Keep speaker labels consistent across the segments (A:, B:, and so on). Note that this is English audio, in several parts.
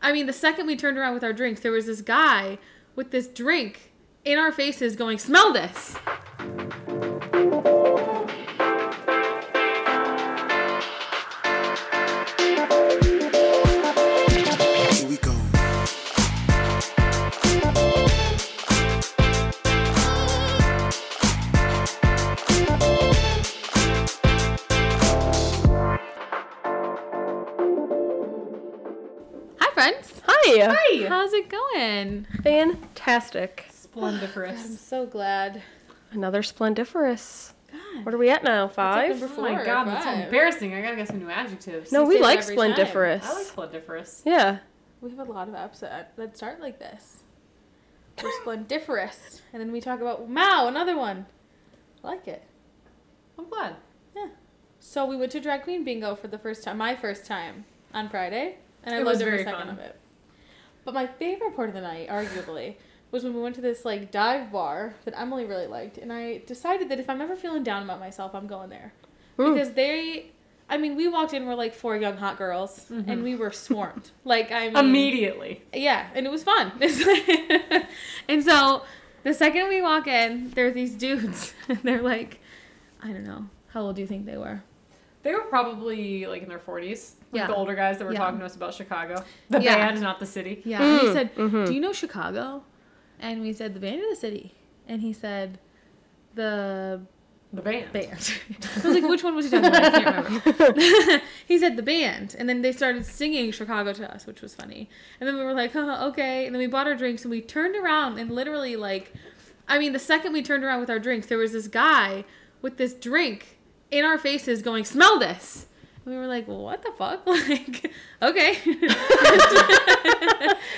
A: I mean, the second we turned around with our drinks, there was this guy with this drink in our faces going, Smell this! How's it going?
B: Fantastic.
A: I'm so glad.
B: Another splendiferous.
A: God.
B: What are we at now? Five?
A: number
C: Oh my
A: Four or
C: god, that's so embarrassing. I gotta get some new adjectives.
B: No,
A: You
B: we like
A: every time.
B: splendiferous.
C: I like splendiferous.
B: yeah.
A: We have a lot of apps that, that start like this. We're splendiferous. And then we talk about, wow, another one. I like it.
C: I'm glad.
A: Yeah. So we went to drag queen bingo for the first time, my first time on Friday, and I
C: It
A: loved
C: was
A: every
C: very
A: second
C: fun.
A: of it. But my favorite part of the night, arguably, was when we went to this like dive bar that Emily really liked, and I decided that if I'm ever feeling down about myself, I'm going there
B: Mm.
A: because they. I mean, we walked in, we're like four young hot girls, and we were swarmed. like, I mean,
C: Immediately.
A: yeah, and it was fun. and so the second we walk in, there's these dudes, and they're like, I don't know, how old do you think they were?
C: They were probably like in their 40s. Like
A: Yeah.
C: the older guys that were
A: Yeah.
C: talking to us about Chicago. The
A: Yeah.
C: band, not the city.
A: Yeah. and he
B: Mm,
A: said,
B: mhm.
A: Do you know Chicago? And we said, The band or the city? And he said, The
C: The band.
A: band. I was like, Which one was he talking about? I can't remember. he said, The band. And then they started singing Chicago to us, which was funny. And then we were like, huh, okay. And then we bought our drinks and we turned around and literally, like, I mean, the second we turned around with our drinks, there was this guy with this drink in our faces going, Smell this. And we were like, what the fuck? Like, okay.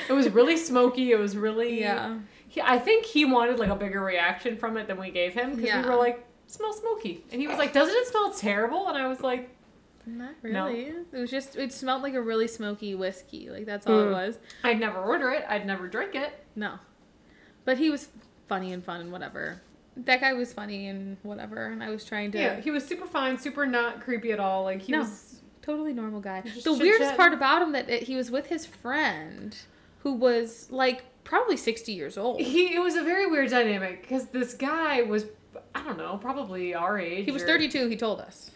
C: It was really smoky. It was really.
A: yeah.
C: He, I think he wanted like a bigger reaction from it than we gave him because
A: Yeah.
C: we were like, "Smell smoky," and he was like, "Doesn't it smell terrible?" And I was like,
A: Not
C: No.
A: really. It was just it smelled like a really smoky whiskey. Like that's all it
B: Mm.
A: was.
C: "I'd never order it. I'd never drink it."
A: No. But he was funny and fun and whatever. That guy was funny and whatever, and I was trying to
C: Yeah, he was super fine, super not creepy at all. Like he
A: No.
C: was.
A: totally normal guy. The weirdest part about him that it, he was with his friend who was like probably 60 years old.
C: He. It was a very weird dynamic because this guy was. I don't know, probably our age.
A: He was
C: or-
A: 32, he told us.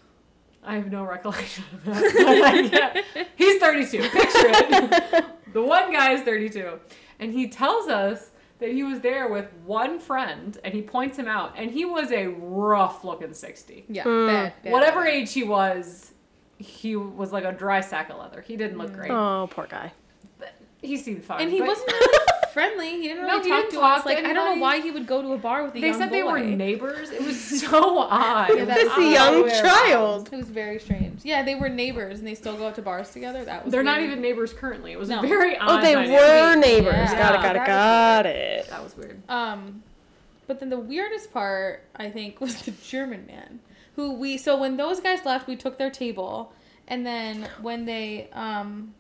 C: I have no recollection of that. But like, yeah, he's 32. Picture it. the one guy is 32. And he tells us that he was there with one friend and he points him out. And he was a rough looking 60.
A: Yeah,
B: Mm.
A: bad, bad,
C: Whatever
A: bad.
C: age he was, he was like a dry sack of leather. He didn't look great.
B: Oh, poor guy.
C: But he seemed fine.
A: And he
C: But
A: wasn't really friendly. He didn't
C: No,
A: really
C: he
A: talk
C: didn't
A: to
C: talk
A: us.
C: to
A: Like I don't know why he would go to a bar with a
C: They
A: young
C: said they were neighbors. It was so odd.
A: Yeah,
C: It
A: that
C: was
B: a young child.
A: It was very strange. Yeah, they were neighbors and they still go out to bars together. That was
C: They're not even neighbors currently. It was
A: No.
C: very odd.
B: Oh, they
C: dynamic.
B: were neighbors.
A: Yeah.
B: Got it, got it, got it.
C: That was weird.
A: Um, but then the weirdest part I think was the German man who we. So when those guys left, we took their table, and then when they um,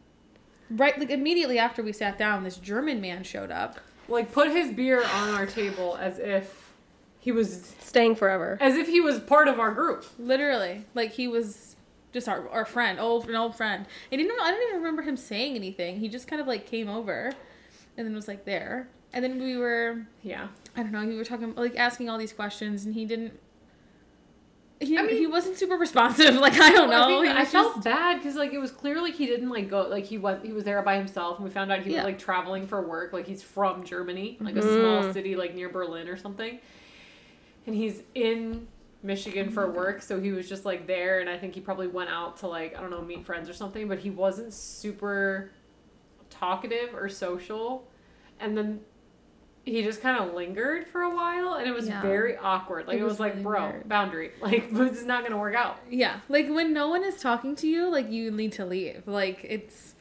A: right like immediately after we sat down, this German man showed up.
C: like put his beer on our table as if he was
B: Staying forever.
C: as if he was part of our group.
A: Literally, like he was just our, our friend, old an old friend. And didn't I don't even remember him saying anything. He just kind of like came over, and then was like there. And then we were
C: Yeah.
A: I don't know. We were talking like asking all these questions, and he didn't. He,
C: I mean-
A: he wasn't super responsive. Like I don't know.
C: I,
A: He
C: I
A: was
C: felt
A: just-
C: bad because like it was clearly he didn't like go like he went he was there by himself and we found out he
A: Yeah.
C: was like traveling for work like he's from Germany like a
B: Mhm.
C: small city like near Berlin or something, and he's in Michigan for work so he was just like there and I think he probably went out to like I don't know meet friends or something but he wasn't super talkative or social, and then he just kind of lingered for a while and it was
A: Yeah.
C: very awkward like
A: It
C: it was,
A: was
C: like
A: really
C: bro
A: weird.
C: boundary like this is not gonna work out
A: Yeah, like when no one is talking to you, like you need to leave. Like it's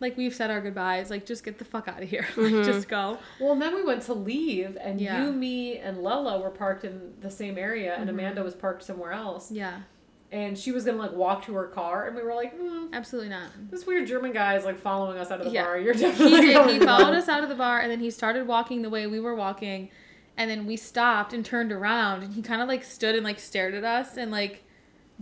A: like we've said our goodbyes. Like just get the fuck out of here.
B: Mhm.
A: Like just go.
C: Well, and then we went to leave, and
A: Yeah.
C: you, me, and Lella were parked in the same area, and
A: Mhm.
C: Amanda was parked somewhere else.
A: Yeah,
C: And she was gonna like walk to her car, and we were like, mm,
A: absolutely not.
C: "This weird German guy is like following us out of the
A: Yeah.
C: bar. You're
A: He did. He followed us out of the bar, and then he started walking the way we were walking, and then we stopped and turned around, and he kind of like stood and like stared at us, and like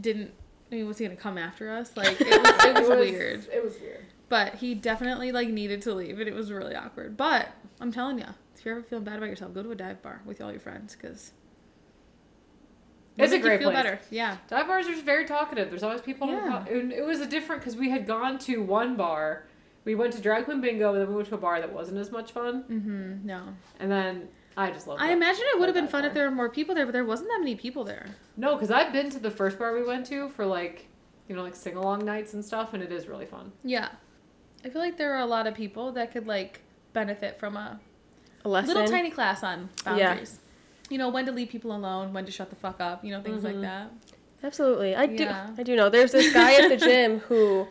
A: didn't. I mean, was he gonna come after us? Like it was, it was weird.
C: It was weird.
A: But he definitely like needed to leave, and it was really awkward. But I'm telling you, if you're ever feeling bad about yourself, go to a dive bar with all your friends because
C: It's a great
A: feel
C: place.
A: better. Yeah.
C: Dive bars are just very talkative. There's always people.
A: Yeah.
C: And it was a different because we had gone to one bar. We went to drag queen bingo, and then we went to a bar that wasn't as much fun.
A: Mm-hmm. No.
C: And then I just love.
A: I
C: that-
A: imagine it would have been
C: that
A: fun if there were more people there, but there wasn't that many people there.
C: No, because I've been to the first bar we went to for like, you know, like sing along nights and stuff, and it is really fun.
A: Yeah. I feel like there are a lot of people that could like benefit from a
B: A lesson.
A: little tiny class on
B: Yeah.
A: boundaries. You know, when to leave people alone, when to shut the fuck up, you know, things
C: Mhm.
A: like that.
B: Absolutely. I
A: Yeah.
B: do I do know. There's this guy at the gym who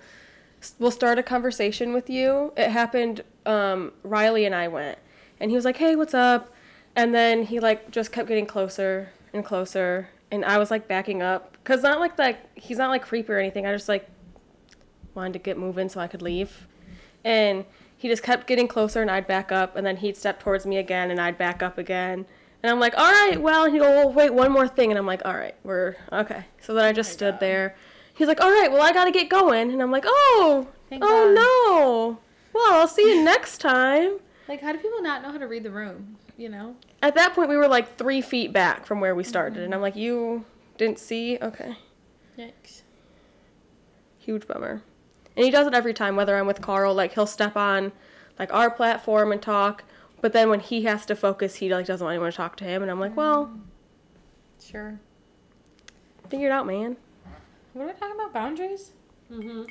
B: will start a conversation with you. It happened um Riley and I went and he was like, "Hey, what's up?" And then he like just kept getting closer and closer and I was like backing up cuz not like that he's not like creepy or anything. I just like wanted to get moving so I could leave. And he just kept getting closer and I'd back up and then he'd step towards me again and I'd back up again. And I'm like, all right, well, he'd go, oh, well, wait, one more thing. And I'm like, all right, we're okay. So then I just stood
A: God.
B: there. He's like, all right, well, I got to get going. And I'm like, oh,
A: Thank
B: oh
A: God.
B: no. Well, I'll see you next time.
A: Like, how do people not know how to read the room? You know?
B: At that point, we were like three feet back from where we started. And mm-hmm. I'm like, you didn't see? Okay.
A: Yikes.
B: Huge bummer. And he does it every time, whether I'm with Carl, like he'll step on like our platform and talk. But then when he has to focus, he like doesn't want anyone to talk to him. And I'm like, well,
A: Sure.
B: figure it out, man.
A: What are we talking about? Boundaries?
C: Mm-hmm.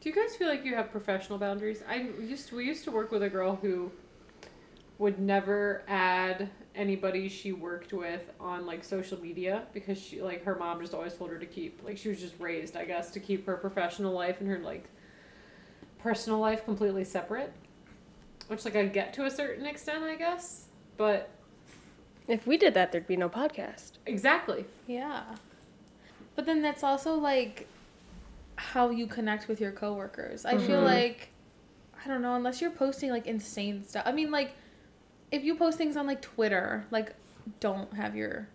C: Do you guys feel like you have professional boundaries? I used to, we used to work with a girl who would never add anybody she worked with on like social media because she like her mom just always told her to keep like she was just raised I guess to keep her professional life and her like personal life completely separate. Which like I get to a certain extent I guess, but
B: If we did that, there'd be no podcast.
C: exactly.
A: Yeah. But then that's also like how you connect with your coworkers. I feel
B: Mhm.
A: like I don't know, unless you're posting like insane stuff. I mean like if you post things on like Twitter, like don't have your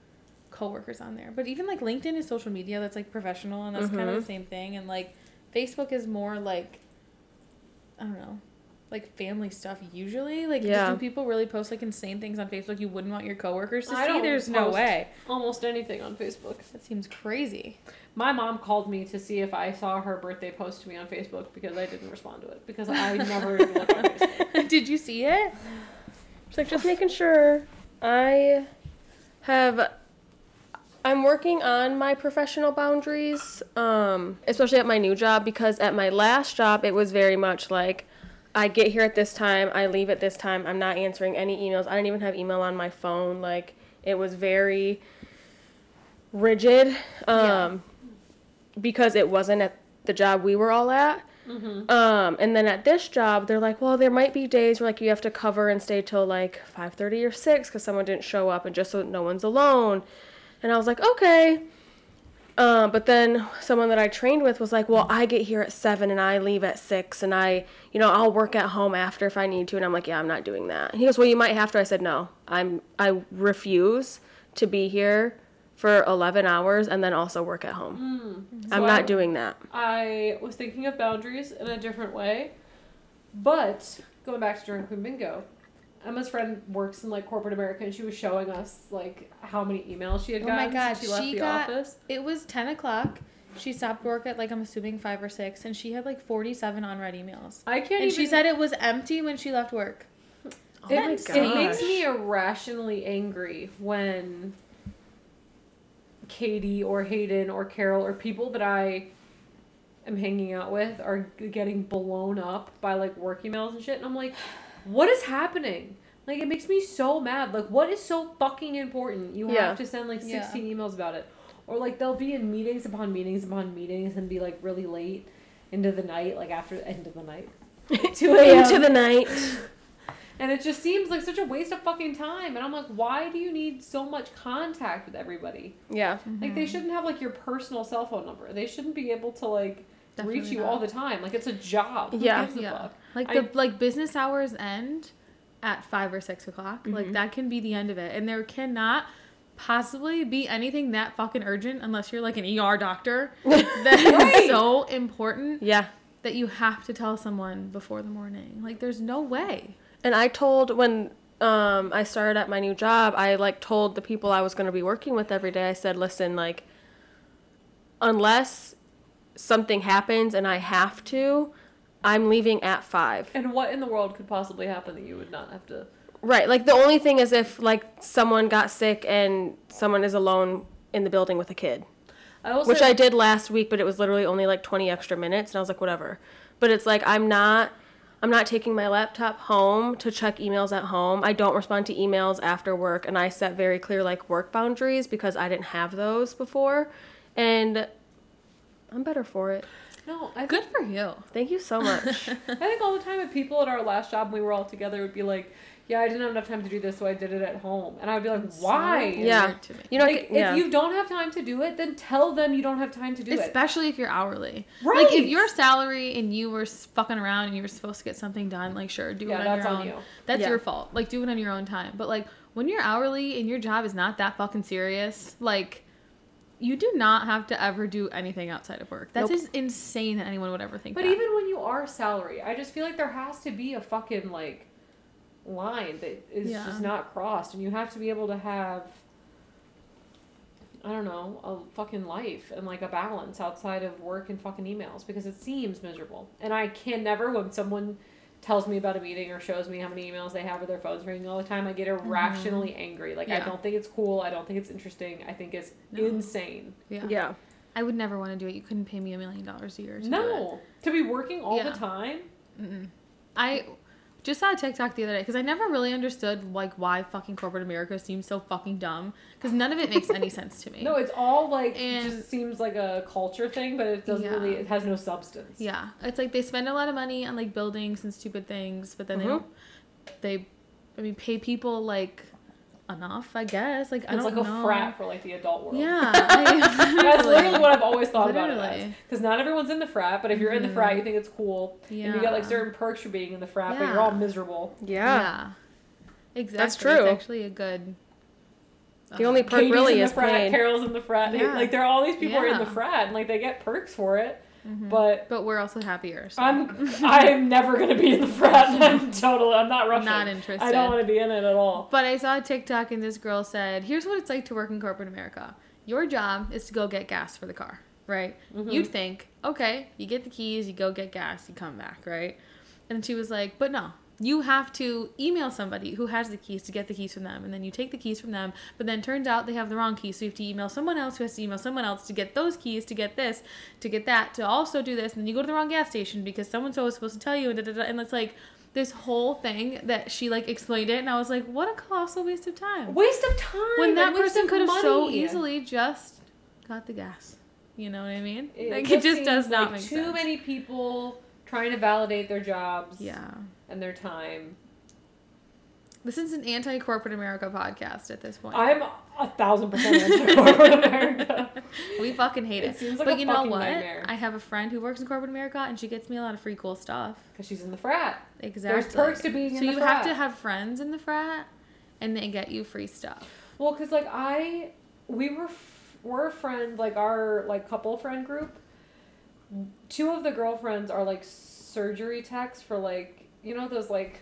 A: coworkers on there. But even like LinkedIn is social media that's like professional and that's kind of
B: mm-hmm.
A: the same thing and like Facebook is more like I don't know. Like family stuff usually. Like
B: Yeah.
A: when people really post like insane things on Facebook you wouldn't want your coworkers to
C: I
A: see, there's no way.
C: Almost anything on Facebook.
A: That seems crazy.
C: My mom called me to see if I saw her birthday post to me on Facebook because I didn't respond to it because I never even look on Facebook.
A: Did you see it?
B: Like just making sure I have I'm working on my professional boundaries, um, especially at my new job because at my last job it was very much like I get here at this time, I leave at this time, I'm not answering any emails. I didn't even have email on my phone. Like it was very rigid. Um because it wasn't at the job we were all at.
C: Mm-hmm.
B: Um, and then at this job, they're like, well, there might be days where like you have to cover and stay till like five thirty or six because someone didn't show up, and just so no one's alone. And I was like, okay. Um, but then someone that I trained with was like, well, I get here at seven and I leave at six, and I, you know, I'll work at home after if I need to. And I'm like, yeah, I'm not doing that. And he goes, well, you might have to. I said, no, I'm, I refuse to be here for 11 hours and then also work at home. Mm. I'm
C: So
B: not
C: I-
B: doing that.
C: I was thinking of boundaries in a different way, but going back to during Queen Bingo, Emma's friend works in like corporate America, and she was showing us like how many emails she had
A: Oh my
C: gotten
A: God,
C: since she left
A: she
C: the
A: got-
C: office.
A: It was 10 o'clock. She stopped work at like, I'm assuming five or six, and she had like 47 unread emails.
C: I can't.
A: And
C: even,
A: she said it was empty when she left work.
C: Oh it,
B: Oh my
C: it makes me irrationally angry when Katie or Hayden or Carol or people that I am hanging out with are getting blown up by like work emails and shit. And I'm like, what is happening? Like, it makes me so mad. Like, what is so fucking important? You
B: Yeah.
C: have to send like
A: Yeah.
C: 16 emails about it. Or like, they'll be in meetings upon meetings upon meetings and be like really late into the night, like after the end of the night. 2 a.m.
B: Into the night.
C: And it just seems like such a waste of fucking time. And I'm like, why do you need so much contact with everybody?
B: Yeah.
C: Like, they shouldn't have like your personal cell phone number. They shouldn't be able to like reach you
A: not.
C: all the time. Like, it's a job. Who
B: Yeah.
C: gives a
A: Yeah.
C: fuck?
A: Like
C: I-
A: the like business hours end at five or six o'clock. Like
B: Mhm.
A: that can be the end of it, and there cannot possibly be anything that fucking urgent unless you're like an ER doctor. That is
C: Right.
A: so important
B: Yeah.
A: that you have to tell someone before the morning. Like, there's no way.
B: And I told when um, I started at my new job, I like told the people I was going to be working with every day. I said, "Listen, like, unless something happens and I have to, I'm leaving at five.
C: And what in the world could possibly happen that you would not have to?
B: Right. Like the only thing is if like someone got sick and someone is alone in the building with a kid,
C: I
B: which
C: say,
B: I did last week, but it was literally only like 20 extra minutes, and I was like, whatever. But it's like I'm not. I'm not taking my laptop home to check emails at home. I don't respond to emails after work, and I set very clear like work boundaries because I didn't have those before, and I'm better for it.
C: no. I
A: Good
C: think,
A: for you.
B: Thank you so much.
C: I think all the time, if people at our last job, when we were all together, would be like, "Yeah, I didn't have enough time to do this, so I did it at home," and I would be like, "Why?"
A: So
B: Yeah.
A: weird to me.
B: you know,
C: like,
B: yeah.
C: if you don't have time to do it, then tell them you don't have time to do it.
A: Especially if you're hourly.
C: Right.
A: Like if you're salary and you were fucking around and you were supposed to get something done, like sure, do
C: Yeah,
A: it on
C: that's
A: your
C: on
A: own.
C: you.
A: That's
B: Yeah.
A: your fault. Like do it on your own time. But like when you're hourly and your job is not that fucking serious, like you do not have to ever do anything outside of work. That's
B: Nope.
A: just insane that anyone would ever think
C: But
A: that.
C: even when you are salary, I just feel like there has to be a fucking like line that is
A: Yeah.
C: just not crossed, and you have to be able to have. I don't know, a fucking life and like a balance outside of work and fucking emails because it seems miserable. And I can never, when someone tells me about a meeting or shows me how many emails they have or their phones ringing all the time, I get irrationally angry. Like, I
A: Mm-hmm.
C: Don't think it's cool. I don't think it's interesting. I think it's
A: No.
C: insane.
A: yeah.
B: yeah.
A: I would never want to do it. You couldn't pay me a million dollars a year to do it.
C: No. To be working all
A: Yeah.
C: the time.
A: Mm-mm. I just saw a TikTok the other day because I never really understood like why fucking corporate America seems so fucking dumb because none of it makes any sense to me.
C: No, it's all like
A: And-
C: just seems like a culture thing, but it doesn't
A: Yeah.
C: really. It has no substance.
A: Yeah, it's like they spend a lot of money on like buildings and stupid things, but then they
B: Mhm.
A: don't. They, I mean, pay people like enough, I guess. Like I
C: it's
A: don't
C: like a
A: know.
C: frat for like the adult world.
A: Yeah, I-
C: That's literally what I've always thought about it
A: Literally.
C: Because not everyone's in the frat, but if you're in the frat, you mm-hmm. think it's cool,
A: Yeah.
C: and you get like certain perks for being in the frat, but you're all miserable.
B: Yeah.
A: Exactly.
B: That's true.
A: It's actually a good.
B: The only perk
C: Katie's
B: really
C: in the
B: is
C: frat,
B: pain.
C: Carol's in the frat. They-
A: Yeah.
C: like there are all these people are in the frat, and like they get perks for it.
A: Mhm.
C: But
A: but we're also happier. So.
C: I'm I'm never gonna be in the frat. I'm totally. I'm not rushing.
A: not interested.
C: I don't want to be in it at all.
A: But I saw a TikTok and this girl said, "Here's what it's like to work in corporate America. Your job is to go get gas for the car, right?
C: Mhm.
A: You'd think, okay, you get the keys, you go get gas, you come back, right? And she was like, but no, you have to email somebody who has the keys to get the keys from them, and then you take the keys from them. But then turns out they have the wrong keys, so you have to email someone else who has to email someone else to get those keys, to get this, to get that, to also do this, and then you go to the wrong gas station because someone so was supposed to tell you, and, da, da, da, and it's like." This whole thing that she like explained it, and I was like, "What a colossal waste of time!"
C: Waste of time.
A: when that
C: and
A: person could have so easily just got the gas. You know what I mean? like
C: just
A: it just does not
C: like
A: make
C: too
A: sense.
C: many people trying to validate their jobs
A: Yeah.
C: And their time.
A: This is an anti-corporate America podcast at this point.
C: I'm a thousand percent anti corporate America.
A: we fucking hate it.
C: It seems like
A: but
C: a
A: you know what?
C: nightmare.
A: I have a friend who works in corporate America, and she gets me a lot of free cool stuff.
C: Because she's in the frat.
A: Exactly.
C: There's perks to being in the frat.
A: so you have to have friends in the frat, and they get you free stuff.
C: Well, because like I, we were f- we're a friend like our like couple friend group. Two of the girlfriends are like surgery techs for like you know those like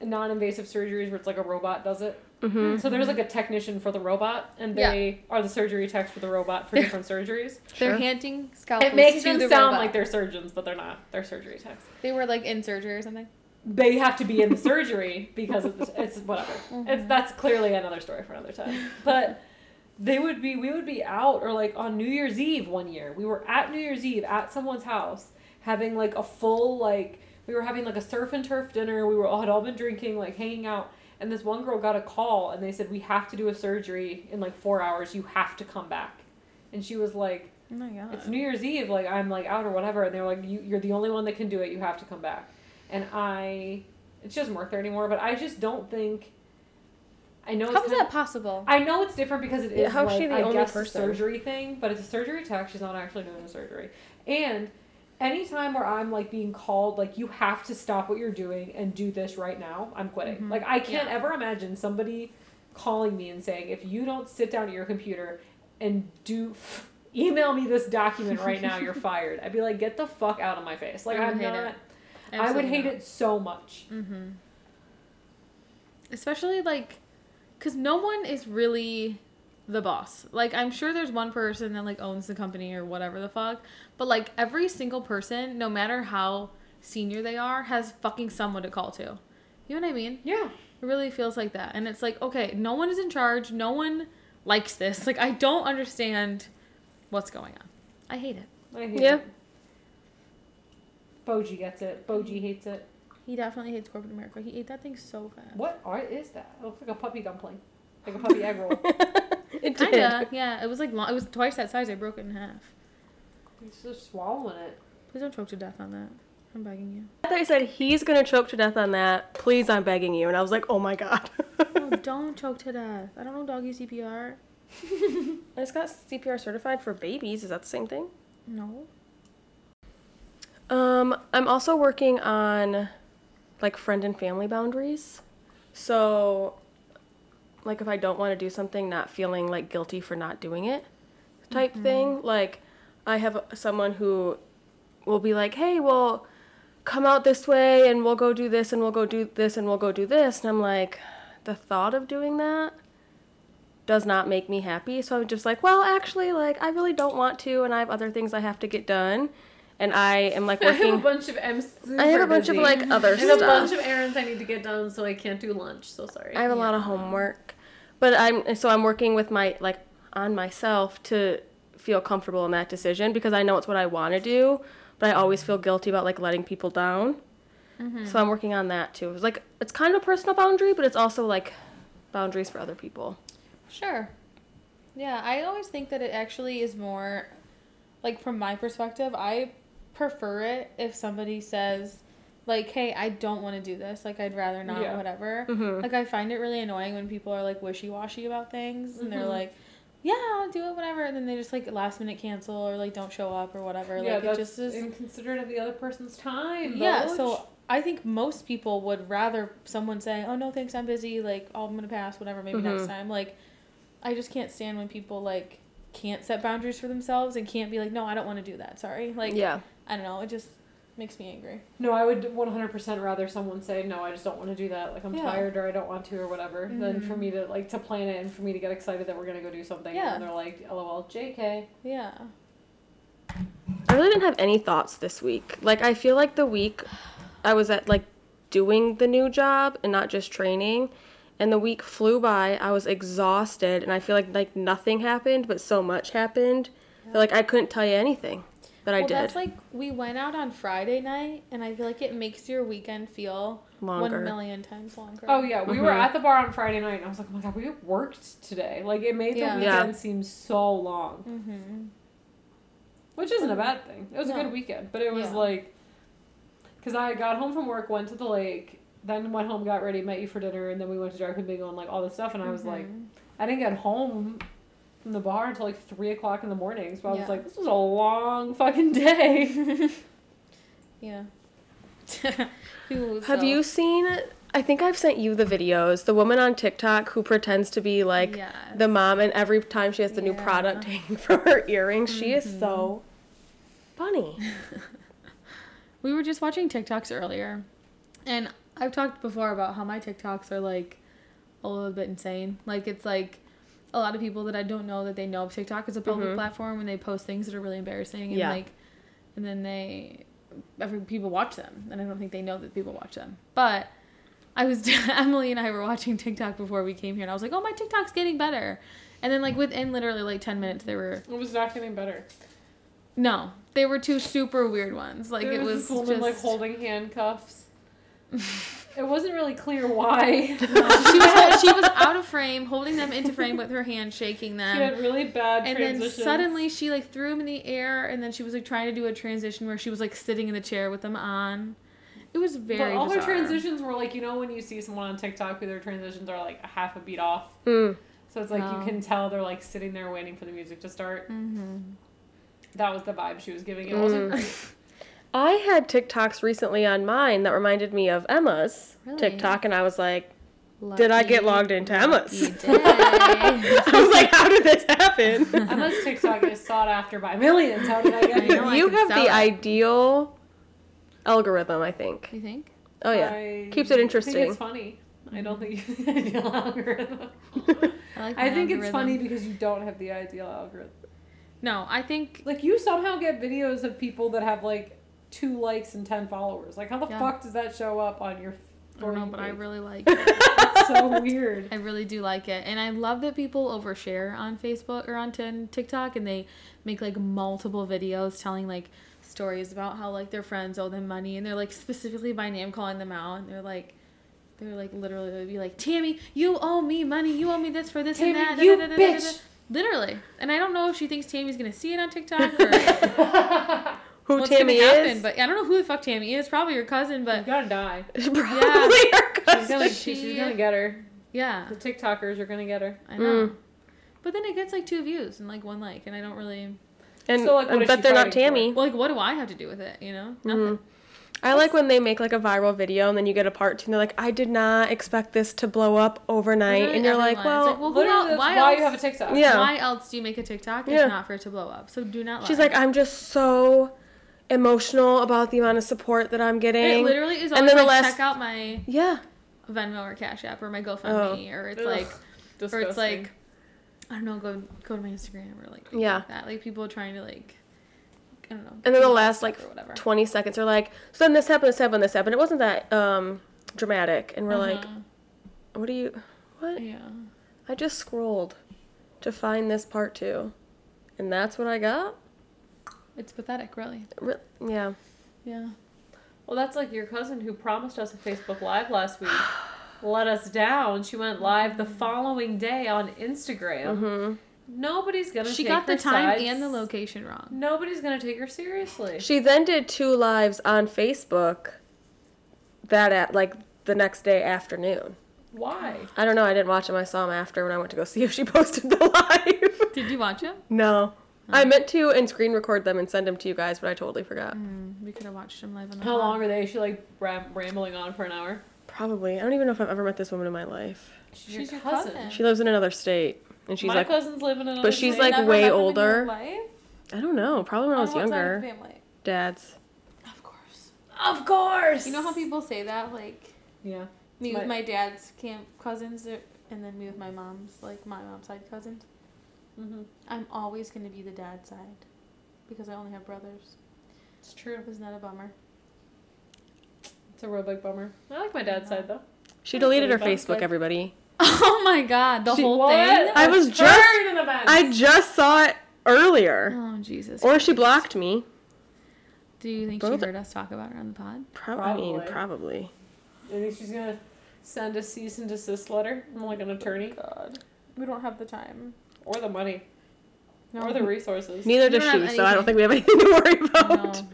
C: non-invasive surgeries where it's like a robot does it.
B: Mm-hmm.
C: So there's like a technician for the robot, and
A: Yeah.
C: they are the surgery techs for the robot for different surgeries.
A: They're
B: Sure.
A: handing scalpels
C: It makes
A: to
C: them
A: the
C: sound
A: robot.
C: like they're surgeons, but they're not. They're surgery techs.
A: they were like in surgery or something.
C: They have to be in the surgery because of the, it's whatever. It's that's clearly another story for another time. But they would be we would be out or like on New Year's Eve one year. We were at New Year's Eve at someone's house having like a full like we were having like a surf and turf dinner. We were all had all been drinking, like hanging out. And this one girl got a call and they said, We have to do a surgery in like four hours. You have to come back. And she was like,
A: Oh my god.
C: it's New Year's Eve, like I'm like out or whatever, and they're like, you, you're the only one that can do it. You have to come back. And I, it doesn't work there anymore. But I just don't think. I know.
A: How is that possible?
C: I know it's different because it is
B: Yeah, how's
C: like
B: she the
C: I
B: only
C: guess
B: person?
C: a surgery thing, but it's a surgery tech. She's not actually doing a surgery. And anytime where I'm like being called, like you have to stop what you're doing and do this right now, I'm quitting.
A: Mhm.
C: Like I can't
A: Yeah.
C: ever imagine somebody calling me and saying, if you don't sit down at your computer and do email me this document right now, you're fired. I'd be like, get the fuck out of my face. Like
A: I would
C: I'm
A: hate
C: not.
A: it.
C: I would hate
A: not.
C: it so much.
A: Mm-hmm. Especially like, cause no one is really the boss. Like I'm sure there's one person that like owns the company or whatever the fuck, but like every single person, no matter how senior they are, has fucking someone to call to. You know what I mean?
C: Yeah.
A: It really feels like that, and it's like okay, no one is in charge. No one likes this. Like I don't understand what's going on. I hate it.
C: I hate
B: Yeah.
C: it. Boji gets it. Boji hates it.
A: He definitely hates corporate America. He ate that thing so fast.
C: What art is that? It looks like a puppy dumpling. Like a puppy egg roll.
B: it did.
A: Kinda, yeah. It was like long. It was twice that size. I broke it in half.
C: He's just swallowing it.
A: Please don't choke to death on that. I'm begging you.
B: I thought you said he's gonna choke to death on that. Please, I'm begging you. And I was like, oh my god.
A: Oh, don't choke to death. I don't know doggy CPR.
B: I just got CPR certified for babies. Is that the same thing?
A: No.
B: Um, I'm also working on like friend and family boundaries. So, like, if I don't want to do something, not feeling like guilty for not doing it, type mm-hmm. thing. Like, I have someone who will be like, "Hey, well, come out this way, and we'll go do this, and we'll go do this, and we'll go do this," and I'm like, the thought of doing that does not make me happy. So I'm just like, well, actually, like, I really don't want to, and I have other things I have to get done. And I am like working.
C: I have a bunch of M's.
B: I have a bunch of like other stuff.
C: I have a bunch of errands I need to get done, so I can't do lunch. So sorry.
B: I have a lot of homework, but I'm so I'm working with my like on myself to feel comfortable in that decision because I know it's what I want to do, but I always feel guilty about like letting people down. Mm-hmm. So I'm working on that too. It's like it's kind of a personal boundary, but it's also like boundaries for other people.
A: Sure. Yeah, I always think that it actually is more, like from my perspective, I prefer it if somebody says, like, hey, I don't want to do this. Like, I'd rather not,
C: Yeah.
A: whatever.
B: Mhm.
A: Like, I find it really annoying when people are like wishy washy about things and they're
C: Mhm.
A: like, yeah, I'll do it, whatever. And then they just like last minute cancel or like don't show up or whatever.
C: yeah,
A: like,
C: that's
A: it just is.
C: inconsiderate of the other person's time.
A: Yeah, so I think most people would rather someone say, "Oh no, thanks, I'm busy. Like, oh, I'm gonna pass. Whatever, maybe next
B: Mhm.
A: time." Like, I just can't stand when people like can't set boundaries for themselves and can't be like, "No, I don't want to do that. Sorry." Like,
B: yeah,
A: I don't know. It just makes me angry.
C: No, I would 100% rather someone say, no, I just don't want to do that. Like, I'm
A: Yeah.
C: tired or I don't want to or whatever, than for
A: Mhm.
C: me to, like, to plan it and for me to get excited that we're going to go do something.
A: Yeah.
C: And they're like, lol, JK.
A: Yeah.
B: I really didn't have any thoughts this week. Like I feel like the week I was at like doing the new job and not just training, and the week flew by. I was exhausted, and I feel like like nothing happened, but so much happened. that, Like I couldn't tell you anything that I
A: well,
B: did.
A: that's like we went out on Friday night, and I feel like it makes your weekend feel
B: Longer.
A: one million times longer.
C: Oh, yeah. We were
B: Mhm.
C: at the bar on Friday night and I was like, oh my God, we worked today. Like, it made
A: Yeah.
C: the
B: Yeah.
C: weekend seem so long,
A: Mm-hmm.
C: which isn't a bad thing. It was a good weekend, but it was
A: Yeah.
C: like, because I got home from work, went to the lake, then went home, got ready, met you for dinner, and then we went to Dragon Bingo and like all this stuff. And I was like,
A: Mm-hmm.
C: I didn't get home from the bar until like three o'clock in the morning. So I was like, this was a long fucking day.
A: yeah. People
B: Have
A: so-
B: you seen? I think I've sent you the videos. The woman on TikTok who pretends to be like
A: Yes.
B: the mom, and every time she has the new product hanging from her earrings, she is mm-hmm. so funny.
A: We were just watching TikToks earlier, and I've talked before about how my TikToks are like a little bit insane. Like it's like a lot of people that I don't know that they know of TikTok is a public
B: Mhm.
A: platform, and they post things that are really embarrassing, and
B: Yeah.
A: like, and then they, every people watch them, and I don't think they know that people watch them. But I was Emily and I were watching TikTok before we came here, and I was like, oh, my TikTok's getting better. And then like within literally like ten minutes, they were
C: it was not getting better.
A: no, they were two super weird ones. Like
C: There
A: it was
C: this woman
A: just
C: like holding handcuffs. it wasn't really clear why.
A: she was she was out of frame, holding them into frame with her hand, shaking them.
C: She had really bad
A: and then suddenly she like threw them in the air, and then she was like trying to do a transition where she was like sitting in the chair with them on. It was very.
C: But all her transitions were like you know when you see someone on TikTok who their transitions are like a half a beat off.
B: Mm.
C: So it's like
A: Oh.
C: you can tell they're like sitting there waiting for the music to start.
A: Mm-hmm.
C: That was the vibe she was giving. It wasn't
B: Mm.
C: great.
B: I had TikToks recently on mine that reminded me of Emma's
A: Really?
B: TikTok, and I was like, Did I get logged into Emma's?
A: lucky day.
B: I was like, how did this happen?
C: Emma's TikTok is sought after by millions. How did I get
A: I
C: here?
A: I
B: you
A: can
B: have the
A: it.
B: ideal algorithm, I think.
A: you think?
B: Oh yeah,
C: I
B: Keeps it
C: think
B: interesting.
C: it's funny. I don't think you have the ideal algorithm.
A: I like.
C: I
A: my
C: think it's funny because you don't have the ideal algorithm.
A: No, I think
C: Like you somehow get videos of people that have like two likes and ten followers. Like how the
A: Yeah.
C: fuck does that show up on your?
A: I don't know, but I really like it.
C: It's so weird.
A: I really do like it. And I love that people overshare on Facebook or on TikTok and they make like multiple videos telling like stories about how like their friends owe them money and they're like specifically by name calling them out and they're like they're like literally they'd be like Tammy, you owe me money. You owe me this for this
C: Tammy,
A: and that.
C: you
A: da, da, da, da, da, da."
C: bitch.
A: Literally. And I don't know if she thinks Tammy's gonna see it on TikTok or
B: who
A: what's
B: Tammy
A: gonna happen.
B: is?
A: But I don't know who the fuck Tammy is. Probably your cousin,
C: She's
A: but
C: gonna die.
B: Probably
A: Yeah.
B: her
C: She's
B: cousin.
C: gonna,
A: She-
C: she's gonna get her.
A: yeah.
C: The TikTokers are gonna get her.
A: I know.
B: Mm.
A: But then it gets like two views and like one like, and I don't really.
B: And
C: So, like, what
B: I bet they're not
C: fighting for?
B: Tammy.
A: Well, like, what do I have to do with it? You know, nothing.
B: Mhm. I like when they make like a viral video and then you get a part two and they're like, I did not expect this to blow up overnight.
A: Literally
B: and you're like, well,
A: like, well, who
C: Literally,
A: why,
C: why,
A: else,
C: you have a TikTok.
B: Yeah.
A: Why else do you make a TikTok if
B: Yeah.
A: not for it to blow up? So do not. Lie.
B: she's like, I'm just so emotional about the amount of support that I'm getting.
A: it
B: getting.
A: literally is
B: and
A: always
B: then the last-
A: check out my
B: yeah.
A: Venmo or Cash App or my GoFundMe or it's
C: Ugh,
A: like or it's like I don't know, go go to my Instagram or like
B: Yeah.
A: like that. Like people trying to like I don't know.
B: And then the last like
A: whatever.
B: 20 seconds are like, so then this happened, this happened, this happened. It wasn't that um dramatic. And we're like,
A: Uh-huh.
B: what do you, what?
A: yeah.
B: I just scrolled to find this part two. And that's what I got?
A: It's pathetic, really.
B: Re- yeah.
A: Yeah.
C: Well, that's like your cousin who promised us a Facebook Live last week. let us down. She went live the following day on Instagram.
B: hmm
C: Nobody's gonna.
A: She
C: take
A: got the time
C: sides.
A: and the location wrong.
C: Nobody's gonna take her seriously.
B: She then did two lives on Facebook that at like the next day afternoon.
C: Why?
B: I don't know. I didn't watch them. I saw them after when I went to go see if she posted the live.
A: Did you watch it?
B: no. I meant to and screen record them and send them to you guys, but I totally forgot.
A: Mm, we could have watched them live on the
C: How
A: pod.
C: long are they? Is she like ram- rambling on for an hour?
B: Probably. I don't even know if I've ever met this woman in my life.
C: She's,
A: She's
C: your
A: your
C: cousin.
A: cousin.
B: She lives in another state, and she's
C: My
B: like,
C: cousin's living in another. State.
B: But she's
C: state.
B: like way
A: met them in
B: older. I don't know. Probably when I was
A: On of
B: younger.
A: family?
B: Dad's.
A: Of course.
C: Of course.
A: You know how people say that, like
C: Yeah.
A: me
C: My-
A: with my dad's camp cousins, and then me with my mom's, like my mom's side cousins.
C: Hmm
A: I'm always gonna be the dad side, because I only have brothers.
C: It's true.
A: Isn't that a bummer?
C: It's a real big bummer. I like my dad's side though.
B: She
C: That's
B: deleted her. Facebook.
C: Like-
B: Everybody.
A: Oh my god, the
B: She-
A: whole
C: What?
A: thing.
B: I was
C: A
B: just-
C: turn in events.
B: I just saw it earlier.
A: Oh Jesus.
B: Or she blocked me.
A: Do you think
B: Both-
A: she heard us talk about her on the pod?
B: Probably. I mean,
C: Probably.
B: probably.
C: I think she's gonna send a cease and desist letter from like an attorney
A: God, we don't have the time.
C: Or the money
A: No.
C: or the resources.
B: Neither does she, so I don't think we have anything to worry about.
A: No.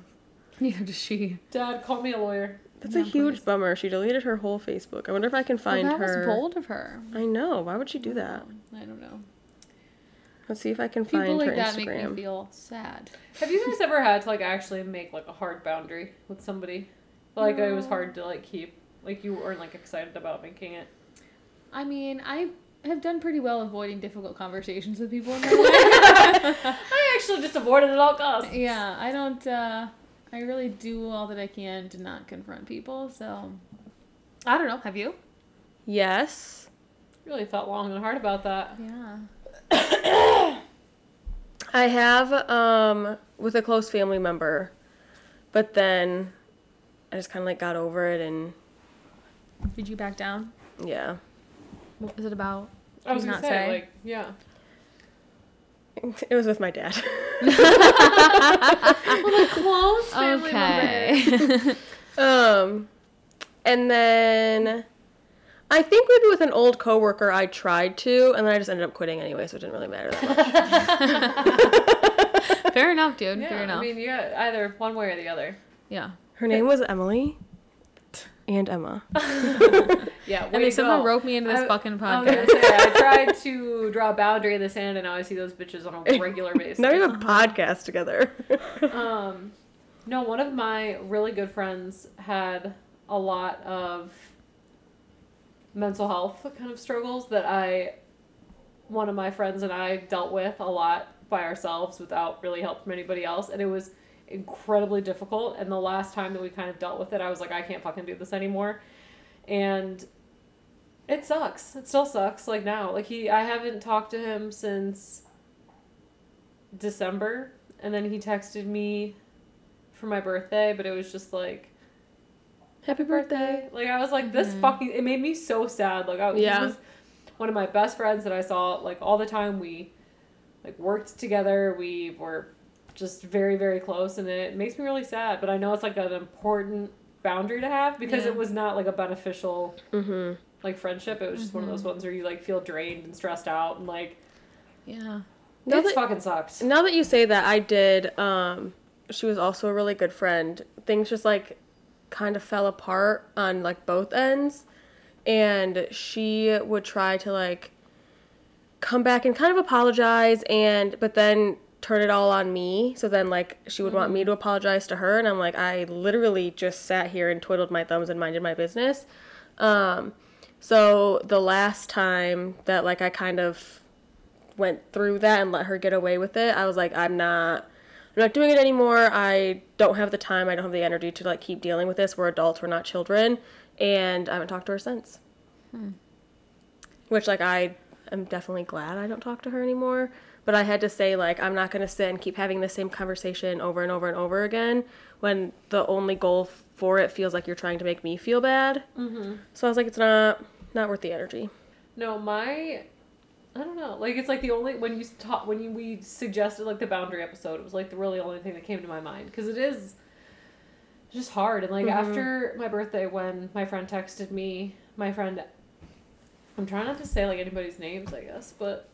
A: Neither does she.
C: Dad, call me a lawyer.
B: That's
A: Yeah,
B: a huge
A: please.
B: bummer. She deleted her whole Facebook. I wonder if I can find
A: well, that
B: her.
A: was bold of her.
B: I know. Why would she do that?
A: I don't know.
B: Let's see if I can
A: People
B: find
A: like
B: her
A: that make me feel sad.
C: Have you guys ever had to like actually make like a hard boundary with somebody? Like it was hard to like keep. Like you weren't like excited about making it.
A: I mean, I have done pretty well avoiding difficult conversations with people in my life.
C: I actually just avoided at all costs.
A: yeah, I don't. uh I really do all that I can to not confront people. So I don't know. Have you?
B: yes.
C: Really thought long and hard about that.
A: Yeah.
B: I have um with a close family member, but then I just kind of like got over it and
A: Did you back down?
B: yeah.
A: What was it about?
C: I was
A: Did
C: gonna
A: not
C: say,
A: say?
C: like, yeah.
B: It was with my dad.
C: Close family member.
A: Okay.
B: um and then I think maybe with an old coworker I tried to and then I just ended up quitting anyway, so it didn't really matter that much.
A: Fair enough, dude.
C: Yeah,
A: Fair enough.
C: I mean, you got either one way or the other.
A: yeah.
B: Her name was Emily and Emma.
C: Yeah,
A: And
C: way
A: they
C: to
A: somehow
C: go.
A: rope me into this
C: I-
A: fucking
C: I
A: podcast.
C: say, I tried to draw a boundary in the sand, and now I see those bitches on a regular basis.
B: Now we have a podcast together.
C: Um, no, one of my really good friends had a lot of mental health kind of struggles that I, one of my friends and I dealt with a lot by ourselves without really help from anybody else. And it was incredibly difficult. And the last time that we kind of dealt with it, I was like, I can't fucking do this anymore. And it sucks. It still sucks. Like now, like he, I haven't talked to him since December. And then he texted me for my birthday, but it was just like,
B: Happy birthday.
C: like I was like, this
A: Mhm.
C: fucking. It made me so sad. Like I
B: Yeah.
C: was one of my best friends that I saw like all the time. We like worked together. We were just very very close, and it makes me really sad. But I know it's like an important boundary to have because
A: Yeah.
C: it was not like a beneficial
B: Mm-hmm.
C: like friendship. It was just one of those
A: Mhm.
C: ones where you like feel drained and stressed out and like
A: Yeah.
B: Now that-
C: fucking sucks
B: Now that you say that, I did. Um, she was also a really good friend. Things just like kind of fell apart on like both ends, and she would try to like come back and kind of apologize, and but then turn it all on me. So then like she would want me to apologize to her, and I'm like, I literally just sat here and twiddled my thumbs and minded my business. Um, so the last time that like I kind of went through that and let her get away with it, I was like, I'm not I'm not doing it anymore. I don't have the time. I don't have the energy to like keep dealing with this. We're adults, we're not children. And I haven't talked to her since. Which like I am definitely glad I don't talk to her anymore. But I had to say like I'm not gonna sit and keep having the same conversation over and over and over again when the only goal for it feels like you're trying to make me feel bad.
C: Mm-hmm.
B: So I was like, it's not not worth the energy.
C: No, my I don't know. Like it's like the only when you taught when you we suggested like the boundary episode, it was like the really only thing that came to my mind because it is just hard. And like
B: Mhm.
C: after my birthday, when my friend texted me, my friend, I'm trying not to say like anybody's names, I guess, but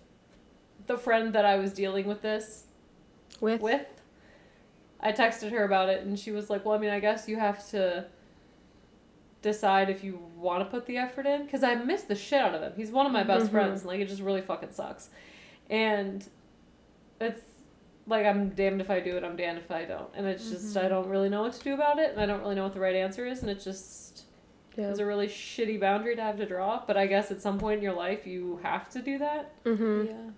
C: the friend that I was dealing with this
B: With,
C: with, I texted her about it, and she was like, "Well, I mean, I guess you have to." decide if you want to put the effort in because I miss the shit out of him. He's one of my best
B: Mhm.
C: friends, and like it just really fucking sucks. And it's like I'm damned if I do it, I'm damned if I don't. And it's just
A: Mhm.
C: I don't really know what to do about it, and I don't really know what the right answer is, and it just
B: yeah.
C: is a really shitty boundary to have to draw. But I guess at some point in your life you have to do that.
B: Mm-hmm.
A: Yeah.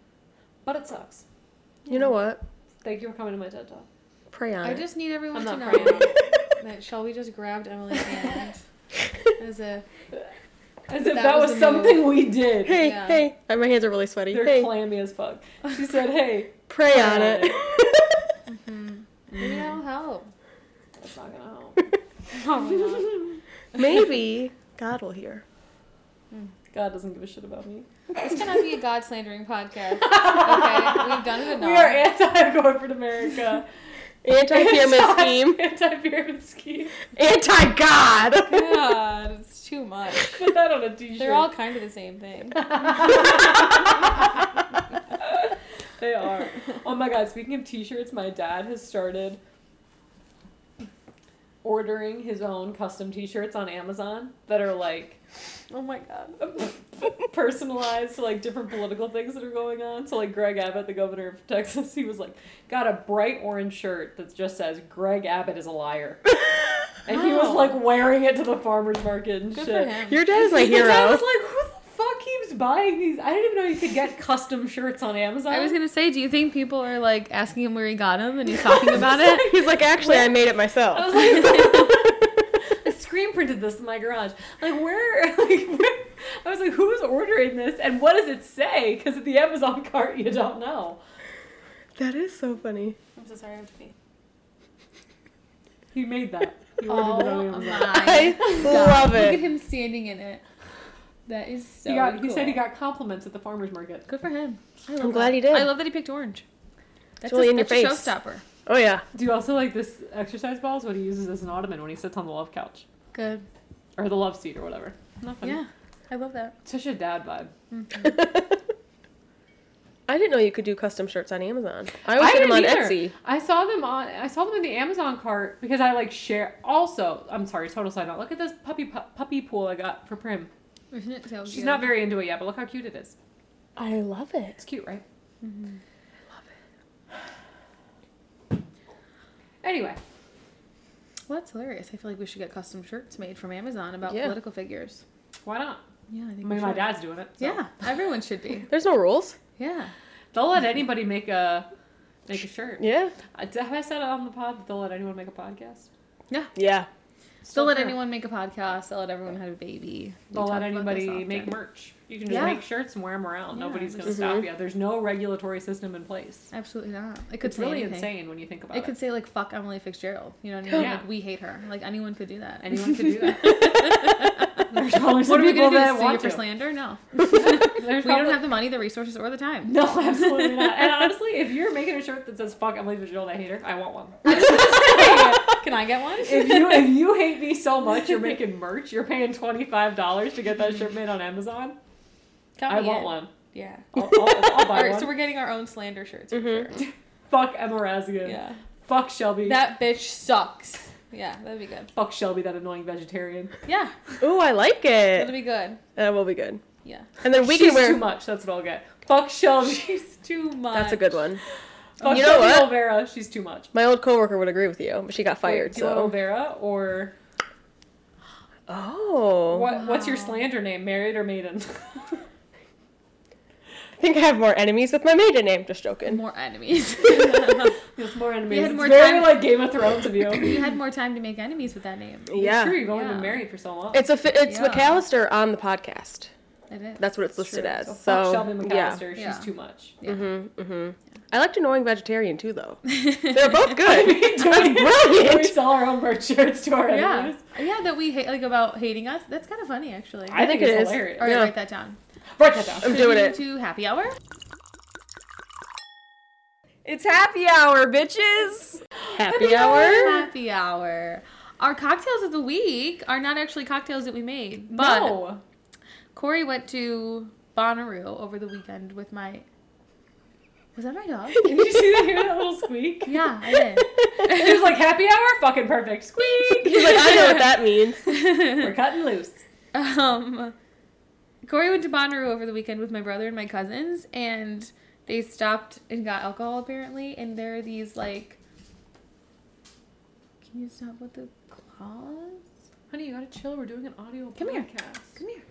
C: But it sucks.
B: You know what?
C: Thank you for coming to my TED talk.
B: Pray on
A: I
B: it.
A: just need everyone
C: I'm
A: to
C: not
A: know
C: praying.
A: that Shelby just grabbed Emily's hand as if
C: As if
A: That
C: that,
A: was
C: was,
A: the move.
C: something we did.
B: Hey,
A: Yeah.
B: hey. Uh, My hands are really sweaty.
C: They're
B: hey,
C: clammy as fuck. She said, "Hey,
B: pray on
C: Pray
B: it.
A: mhm. maybe that'll help.
C: that's not gonna help."
A: Oh
B: Maybe God will hear.
C: God doesn't give a shit about me.
A: This cannot be a God slandering podcast. Okay, we've done it enough.
C: We are anti-corporate America.
B: Anti-pyramid scheme.
C: Anti-pyramid scheme.
B: Anti-God.
A: God, it's too much.
C: Put that on a t-shirt.
A: They're all kind of the same thing.
C: they are. Oh my god, speaking of t-shirts, my dad has started ordering his own custom t-shirts on Amazon that are like
A: Oh my god.
C: personalized to like different political things that are going on. So like Greg Abbott, the governor of Texas, he was like got a bright orange shirt that just says Greg Abbott is a liar. And he was like wearing it to the farmers market and
A: Good
C: shit.
A: for him.
B: Your dad is my
C: And I
B: hero.
C: was like, who the fuck keeps buying these? I didn't even know you could get custom shirts on Amazon.
A: I was gonna say, do you think people are like asking him where he got them and he's talking about it?
B: He's like, actually, I made it
C: I
B: myself.
C: was like, I screen printed this in my garage. Like where? Like where? I was like, who's ordering this and what does it say? Because at the Amazon cart, you don't know.
B: That is so funny.
A: I'm so sorry I have to pee.
C: He made that. He ordered
A: Oh
C: it on oh Amazon.
B: I
A: God,
B: love it.
A: Look at him standing in it. That is so
C: he got. He said he got compliments at the farmers market.
A: Good for him. I love
B: I'm glad
A: that.
B: he did.
A: I love that he picked orange. That's,
B: really
A: a,
B: in your
A: that's a
B: face.
A: showstopper.
B: Oh yeah.
C: Do you also like this exercise ball? Is what he uses as an ottoman when he sits on the love couch
A: Good.
C: or the love seat or whatever. Not funny.
A: Yeah, I love that.
C: Such a dad vibe. Mm-hmm.
B: I didn't know you could do custom shirts on Amazon. I always
C: I
B: see them on
C: didn't either.
B: Etsy.
C: I saw them on. I saw them in the Amazon cart because I like share. Also, I'm sorry, total side note. Look at this puppy pu- puppy pool I got for Prim.
A: Isn't it so
C: She's
A: cute?
C: not very into it yet, but look how cute it is.
B: I love it.
C: It's cute, right?
A: Mhm. I love it.
C: Anyway,
A: Well, that's hilarious. I feel like we should get custom shirts made from Amazon about
B: Yeah.
A: political figures.
C: why not?
A: Yeah, I
C: I
A: think
C: mean, my dad's doing it. so.
A: Yeah, everyone should be.
B: There's no rules.
A: Yeah.
C: They'll let anybody make a make a shirt.
B: Yeah.
C: Uh, Have I said it on the pod that they'll let anyone make a podcast?
B: Yeah. Yeah.
A: They'll let anyone make a podcast. They'll let everyone have a baby. We
C: They'll
A: talk
C: let
A: about this
C: anybody make
A: often.
C: merch. You can just
A: Yeah.
C: make shirts and wear them around.
A: Yeah,
C: Nobody's gonna
B: is-
C: stop you. There's no regulatory system in place.
A: Absolutely not. It could
C: It's
A: say
C: really
A: anything.
C: insane when you think about
A: It
C: it.
A: could say like "fuck Emily Fitzgerald." You know what I mean?
C: Yeah.
A: Like we hate her. Like anyone could do that.
C: Anyone could do that. There's probably some
A: what are we
C: people
A: gonna do?
C: that
A: Sue you
C: want
A: for
C: to.
A: slander? No.
C: There's
A: we don't
C: probably-
A: have the money, the resources, or the time.
C: No, absolutely not. And honestly, if you're making a shirt that says "fuck Emily Fitzgerald, I hate her," I want one.
A: Can I get one?
C: if you if you hate me so much, you're making merch. You're paying twenty five dollars to get that shirt made on Amazon.
A: Count
C: I
A: me
C: want
A: in.
C: one.
A: Yeah.
C: I'll, I'll, I'll
A: All
C: buy
A: right,
C: one.
A: so we're getting our own slander shirts. For
B: Mhm.
A: sure.
C: Fuck Emma Razzian.
A: Yeah.
C: Fuck Shelby.
A: That bitch sucks. Yeah, that'd be good.
C: Fuck Shelby, that annoying vegetarian.
A: Yeah,
B: Ooh, I like it.
A: that'd
B: it.
A: be good.
B: That will be good.
A: Yeah.
B: And then we
C: She's
B: can wear.
C: too much. That's what I'll get. Fuck Shelby.
A: She's too much.
B: That's a good one.
C: Fuck
B: You know
C: Shelby
B: what?
C: Olvera. She's too much.
B: My old coworker would agree with you, but she got fired.
C: Wait, do you
B: so.
C: Olvera or
B: Oh.
C: what? What's your slander name? Married or maiden?
B: I think I have more enemies with my maiden name. Just joking.
A: More enemies.
C: It's more enemies.
A: You had
C: it's
A: more
C: very
A: time-
C: like Game of Thrones of you.
A: you had more time to make enemies with that name.
B: Yeah.
C: It's true. You've only
A: Yeah.
C: been married for so long.
B: It's a fi- it's
A: Yeah.
B: McAllister on the podcast.
A: It is.
B: That's what it's
C: It's
B: listed
C: true.
B: as.
C: So,
B: So,
C: Shelby
B: yeah.
C: McAllister.
A: Yeah.
C: She's too much.
A: Yeah.
B: Mm-hmm, mm-hmm. I liked annoying vegetarian too, though. They're both good.
C: I mean,
B: That's
C: do we- We sell our own merch shirts to our
A: yeah.
C: enemies.
A: Yeah, that we hate like about hating us. That's kind of funny actually.
C: I,
B: think
C: think, it's
B: is.
C: hilarious.
A: All right,
B: yeah.
A: write that down.
C: Write that down.
B: I'm doing it.
A: To happy hour.
B: It's happy hour, bitches. Happy hour.
A: Happy hour. Our cocktails of the week are not actually cocktails that we made, but
C: no.
A: Corey went to Bonnaroo over the weekend with my. Was that my dog?
C: Did you see that? Hear that little squeak?
A: yeah, I did.
C: It was like happy hour. Fucking perfect. Squeak.
B: He's like, I know what that means.
C: We're cutting loose.
A: Um, Corey went to Bonnaroo over the weekend with my brother and my cousins, and they stopped and got alcohol apparently. And there are these like, can you stop with the claws?
C: Honey, you gotta chill. We're doing an audio
A: Come here.
C: podcast.
A: Come here.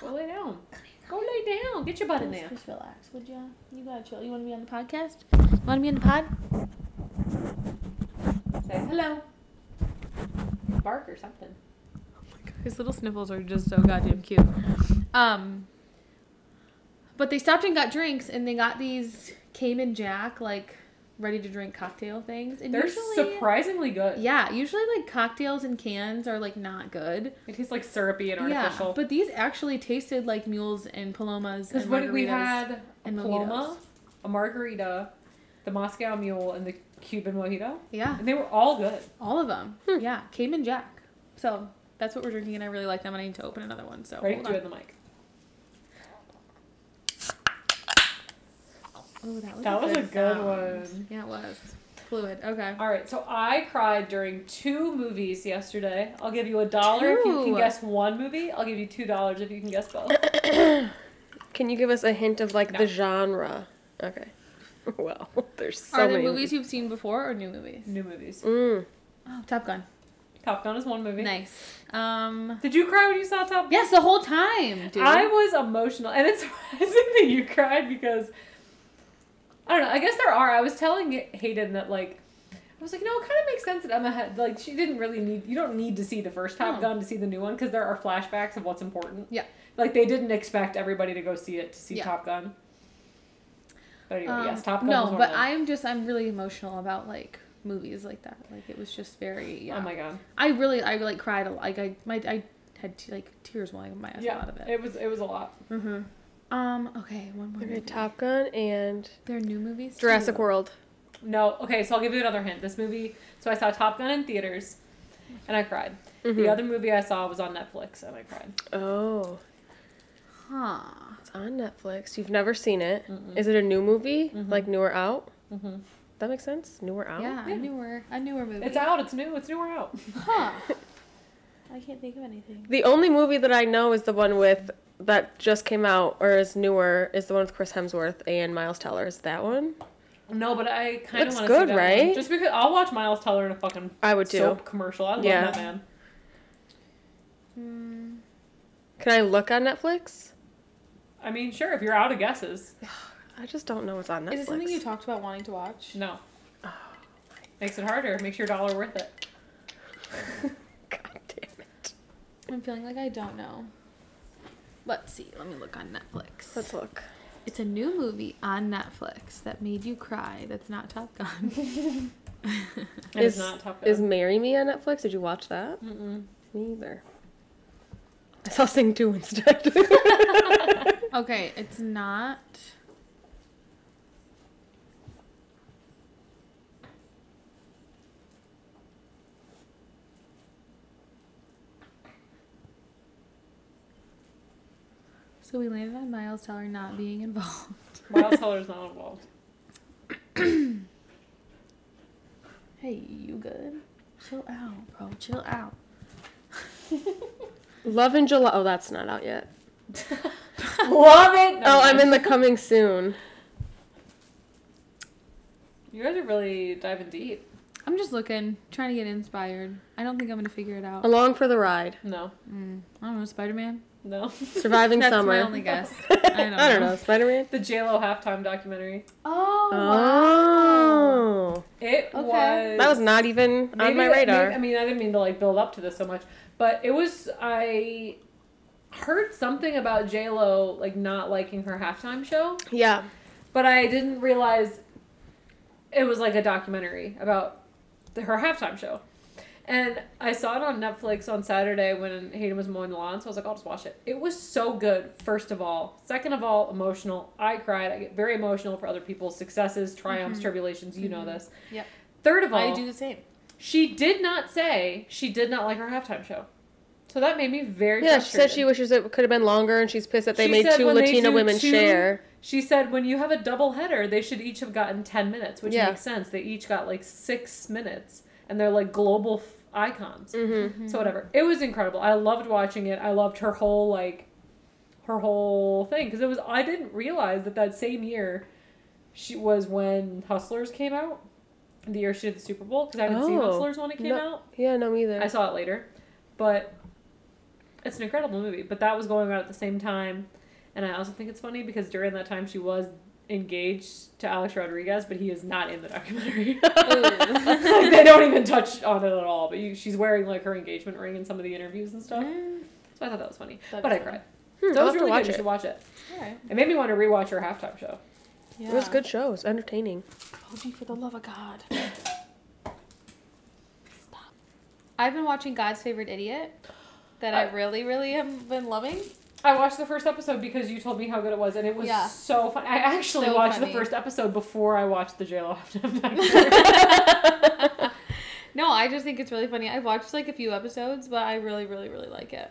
C: Go lay down. Go lay down. Get your butt in there.
A: just relax, would ya? You gotta chill. You want to be on the podcast? You want to be on the pod?
C: Say hello. Bark or something.
A: Oh my god, His little sniffles are just so goddamn cute. Um, but they stopped and got drinks, and they got these Cayman Jack like ready to drink cocktail things. And
C: They're
A: usually,
C: surprisingly good.
A: yeah, usually like cocktails in cans are like not good.
C: It tastes like syrupy and artificial.
A: Yeah, but these actually tasted like mules and palomas.
C: Because
A: And
C: what we had a
A: and
C: Paloma, a margarita, the Moscow Mule, and the Cuban mojito,
A: Yeah,
C: and they were all good.
A: all of them. Yeah, Cayman Jack. So that's what we're drinking, and I really like them. and I need to open another one. So
C: Right?
A: hold
C: Do it
A: on.
C: in the mic.
A: Oh, that was,
C: That was a good
A: sound.
C: one.
A: Yeah, it was fluid. Okay.
C: All right, so I cried during two movies yesterday. I'll give you a dollar if you can guess one movie. I'll give you two dollars if you can guess both.
B: Can you give us a hint of like
C: No.
B: the genre? Okay. Well, there's so many.
A: Are there
B: many
A: movies you've seen before or new movies?
C: New movies.
B: Mm.
A: Oh, Top Gun.
C: Top Gun is one movie.
A: Nice. Um.
C: Did you cry when you saw Top Gun?
A: Yes, the whole time, dude.
C: I was emotional, and it's surprising that you cried because I don't know. I guess there are. I was telling Hayden that like I was like, no, it kind of makes sense that Emma had like she didn't really need. You don't need to see the first Top
A: No.
C: Gun to see the new one because there are flashbacks of what's important.
A: Yeah.
C: Like they didn't expect everybody to go see it to see
A: Yeah.
C: Top Gun. But anyway,
A: Um,
C: yes, Top Gun.
A: No,
C: was one
A: but
C: of them.
A: I'm just I'm really emotional about like movies like that. Like it was just very yeah.
C: Oh my god.
A: I really I like cried a lot. Like I my I had t- like tears welling my eyes
C: Yeah,
A: out of it.
C: it was it was a lot.
A: Mm-hmm. Um. Okay. One more.
B: Okay,
A: movie.
B: Top Gun and
A: There are new movies.
B: Jurassic
A: too.
B: World.
C: No, okay, so I'll give you another hint. This movie, so I saw Top Gun in theaters, and I cried. The
B: Mhm.
C: other movie I saw was on Netflix, and I cried.
B: Oh,
A: Huh.
B: it's on Netflix. You've never seen it. Is
C: Mm-mm.
B: it a new movie?
C: Mhm.
B: Like newer out?
C: Mm-hmm.
B: That makes sense. Newer out.
A: Yeah,
C: Yeah.
A: a newer a newer movie.
C: It's out. It's new. It's newer out.
A: Huh. I can't think of anything.
B: The only movie that I know is the one with that just came out or is newer is the one with Chris Hemsworth and Miles Teller. Is that one?
C: No, but I kind of
B: Looks
C: want to
B: good,
C: see that
B: right?
C: One. Just because I'll watch Miles Teller in a fucking
B: I would too.
C: soap commercial. I love
B: Yeah.
C: that man.
A: Hmm.
B: Can I look on Netflix?
C: I mean, sure, if you're out of guesses.
B: I just don't know what's on Netflix.
A: Is it something you talked about wanting to watch?
C: No. Makes it harder. Makes your dollar worth it.
B: God damn it.
A: I'm feeling like I don't know. Let's see. Let me look on Netflix.
B: Let's look.
A: It's a new movie on Netflix that made you cry. That's not Top Gun.
B: Is-
C: it's not Top Gun.
B: Is Marry Me on Netflix? Did you watch that?
C: Mm-mm.
B: Me either. I saw Sing 2 instead.
A: okay, it's not. So we landed on Miles Teller not being involved.
C: Miles Teller's not involved.
A: Hey, you good? Chill out, bro. Chill out.
B: Love in July. Oh, that's not out yet.
C: Love it.
B: Oh, I'm in the coming soon.
C: You guys are really diving deep.
A: I'm just looking, trying to get inspired. I don't think I'm gonna figure it out.
B: Along for the ride.
C: No.
A: Mm, I don't know, Spider Man.
C: No.
B: Surviving
A: That's
B: summer.
A: my only guess. I don't
B: I don't
A: know.
B: know. Spider Man?
C: The J Lo halftime documentary.
A: Oh,
B: Oh.
C: It
A: Okay.
C: was.
B: That was not even on my
C: that-
B: radar.
C: maybe- I mean, I didn't mean to like build up to this so much, but it was. I heard something about J Lo like not liking her halftime show,
B: yeah.
C: but I didn't realize it was like a documentary about the, her halftime show. And I saw it on Netflix on Saturday when Hayden was mowing the lawn, so I was like, I'll just watch it. It was so good, first of all. Second of all, emotional. I cried. I get very emotional for other people's successes, triumphs, mm-hmm. tribulations. You know mm-hmm. this.
A: Yep.
C: Third of all,
A: I do the same.
C: she did not say she did not like her halftime show. So that made me very
B: Yeah, she said she wishes it could have been longer, and she's pissed that they
C: She
B: made two Latina women
C: two-
B: share.
C: She said when you have a double header, they should each have gotten 10 minutes, which
B: Yeah.
C: makes sense. They each got like 6 minutes and they're like global f- icons.
B: Mm-hmm.
C: So whatever. It was incredible. I loved watching it. I loved her whole like her whole thing because it was I didn't realize that that same year she was when Hustlers came out. The year she did the Super Bowl because I didn't see
B: Oh,
C: Hustlers when it came
B: no.
C: out.
B: Yeah, no, me either.
C: I saw it later, but it's an incredible movie. But that was going on at the same time, and I also think it's funny because during that time she was engaged to Alex Rodriguez, but he is not in the documentary. like, they don't even touch on it at all. But you, she's wearing like her engagement ring in some of the interviews and stuff.
A: Mm,
C: So I thought that was funny.
A: That'd
C: but
A: be
C: I cried.
B: Hmm,
C: So
B: I'll
C: it was
B: have to
C: really
B: watch
C: good. You should watch it.
A: Alright.
C: It made me want to rewatch her halftime show.
A: Yeah.
B: It was a good shows, entertaining.
A: OG for the love of God. Stop. I've been watching God's Favorite Idiot that I
C: Uh,
A: really, really have been loving.
C: I watched the first episode because you told me how good it was, and it was
A: Yeah.
C: so fun. I actually
A: So
C: watched
A: funny.
C: the first episode before I watched the JLo halftime.
A: No, I just think it's really funny. I've watched like a few episodes, but I really, really, really like it.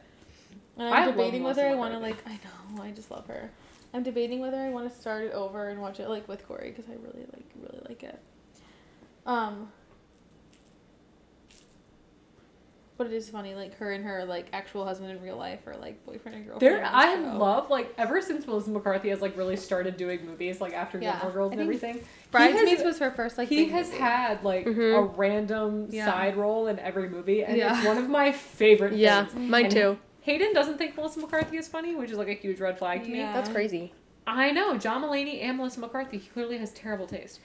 A: And I'm
C: I
A: debating whether I want to like. I know, I just love her. I'm debating whether I want to start it over and watch it like with Corey because I really like, really like it. Um. But it is funny, like her and her like actual husband in real life, or like boyfriend and girlfriend.
C: There,
A: on
C: I
A: show.
C: love like ever since Melissa McCarthy has like really started doing movies like after
A: Yeah.
C: Gilmore Girls and everything.
A: Bridesmaids
C: he has,
A: was her first like.
C: he
A: big
C: has
A: movie.
C: had like
B: Mhm.
C: a random
A: Yeah.
C: side role in every movie, and
A: Yeah.
C: it's one of my favorite.
B: Yeah,
C: things.
B: mine
C: And
B: too.
C: Hayden doesn't think Melissa McCarthy is funny, which is like a huge red flag to me.
B: That's crazy.
C: I know John Mulaney and Melissa McCarthy he clearly has terrible taste.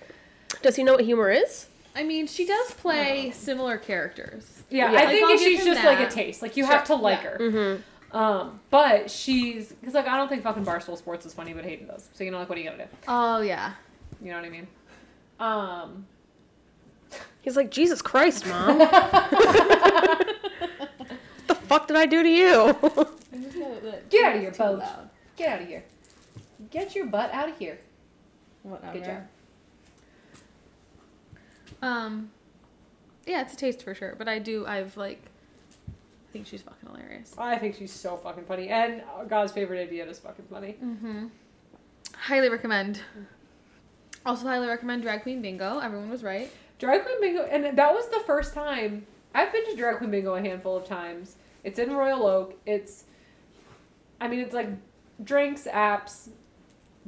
B: Does he know what humor is?
A: I mean, she does play similar characters.
C: Yeah,
B: Yeah.
C: I
A: Like,
C: think
A: I'll
C: she's
A: him
C: just like a taste. Like you
A: Sure,
C: have to like
A: yeah.
C: her.
B: Mm-hmm.
C: Um, but she's because like I don't think fucking Barstool Sports is funny, but Hayden does. So you know, like what are you gonna do?
A: Oh yeah.
C: You know what I mean? Um,
B: He's like, Jesus Christ, mom. what the fuck did I do to you?
C: Get out of here, Poach. get out of here. Get your butt out of here.
A: Whatever.
C: Good job.
A: Um, yeah, it's a taste for sure. But I do. I've like, I think she's fucking hilarious.
C: I think she's so fucking funny, and God's favorite idiot is fucking funny.
A: Mm-hmm. Highly recommend. Also, highly recommend Drag Queen Bingo. Everyone was right.
C: Drag Queen Bingo, and that was the first time I've been to Drag Queen Bingo a handful of times. It's in Royal Oak. It's, I mean, it's like drinks, apps,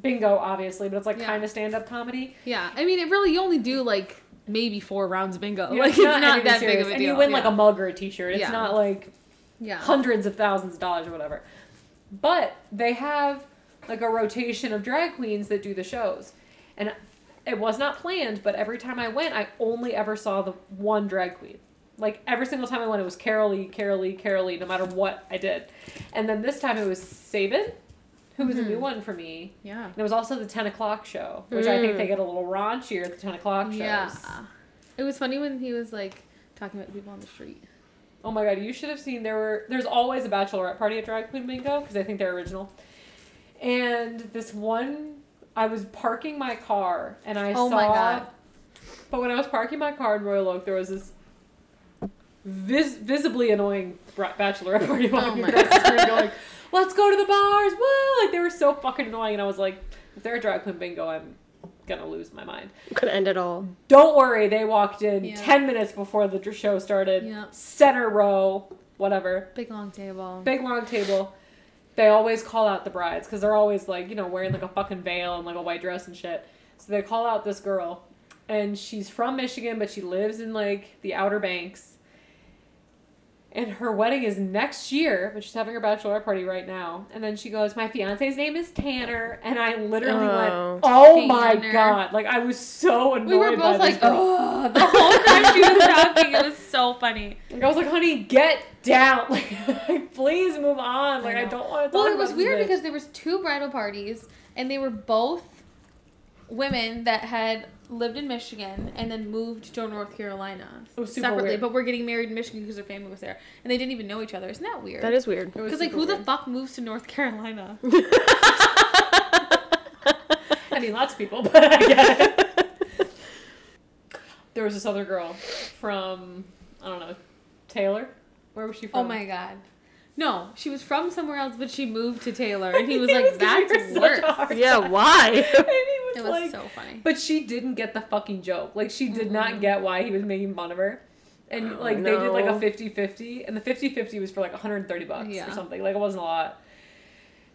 C: bingo, obviously, but it's like
A: Yeah.
C: kind of stand up comedy.
A: Yeah, I mean, it really you only do like maybe four rounds of bingo. Like it's not, that big
C: serious.
A: of a
C: And you win like a mug or a t shirt. It's
A: Yeah.
C: not like
A: yeah.
C: hundreds of thousands of dollars or whatever. But they have like a rotation of drag queens that do the shows. And it was not planned, but every time I went, I only ever saw the one drag queen. Like every single time I went, it was Carolee, Carolee, Carolee, no matter what I did. And then this time it was Sabin, who was a new mm-hmm. one for me.
A: Yeah.
C: And it was also the 10 o'clock show, which I think they mm. get a little raunchier at the 10 o'clock shows.
A: Yeah. It was funny when he was like talking about people on the street.
C: Oh my god, you should have seen there were there's always a bachelorette party at Drag Queen Bingo because I think they're original. And this one I was parking my car and I
A: oh
C: saw.
A: Oh saw my God.
C: But when I was parking my car in Royal Oak there was this vis- visibly annoying bachelorette party walking oh
A: my
C: across the street going, "Let's go to the bars." Woo! Like they were so fucking annoying and I was like, if they're a Drag Queen Bingo, I'm gonna lose my mind.
B: Could end it all.
C: Don't worry, they walked in
A: Yeah.
C: 10 minutes before the show started.
A: Yeah.
C: Center row, whatever.
A: Big long table.
C: Big long table. They always call out the brides because they're always like, you know, wearing like a fucking veil and like a white dress and shit. So they call out this girl. And she's from Michigan, but she lives in like the Outer Banks. And her wedding is next year, but she's having her bachelorette party right now. And then she goes, My fiance's name is Tanner. And I literally
B: Oh.
C: went, Oh, oh
A: my
C: god. Like, I was so annoyed.
A: We were both
C: this
A: like,
C: girl.
A: oh, the whole time she was talking. It was so funny.
C: Like, I was like, honey, get down. Like, please move on. Like, I,
A: know.
C: don't want to talk
A: Well, it was
C: this
A: weird
C: bitch.
A: because there was two bridal parties, and they were both women that had lived in Michigan and then moved to North Carolina
C: It was super
A: separately,
C: weird.
A: but we're getting married in Michigan because her family was there, and they didn't even know each other. Isn't that weird?
B: That is weird.
A: Because like
C: super
A: who the fuck moves to North Carolina?
C: I mean, lots of people, but I get it. There was this other girl from, I don't know, Taylor? Where was she from?
A: oh my god. No, she was from somewhere else, but she moved to Taylor, and he was
C: He
A: like,
C: was giving
A: "That's worse."
C: a hard
B: yeah, why?
C: And he was,
A: It was
C: like,
A: so funny.
C: But she didn't get the fucking joke. Like, she did not get why he was making fun of her. And,
B: Oh,
C: like, they did, like, a
B: no.
C: 50-50. And the 50-50 was for, like, 130 bucks
A: Yeah.
C: or something. Like, it wasn't a lot.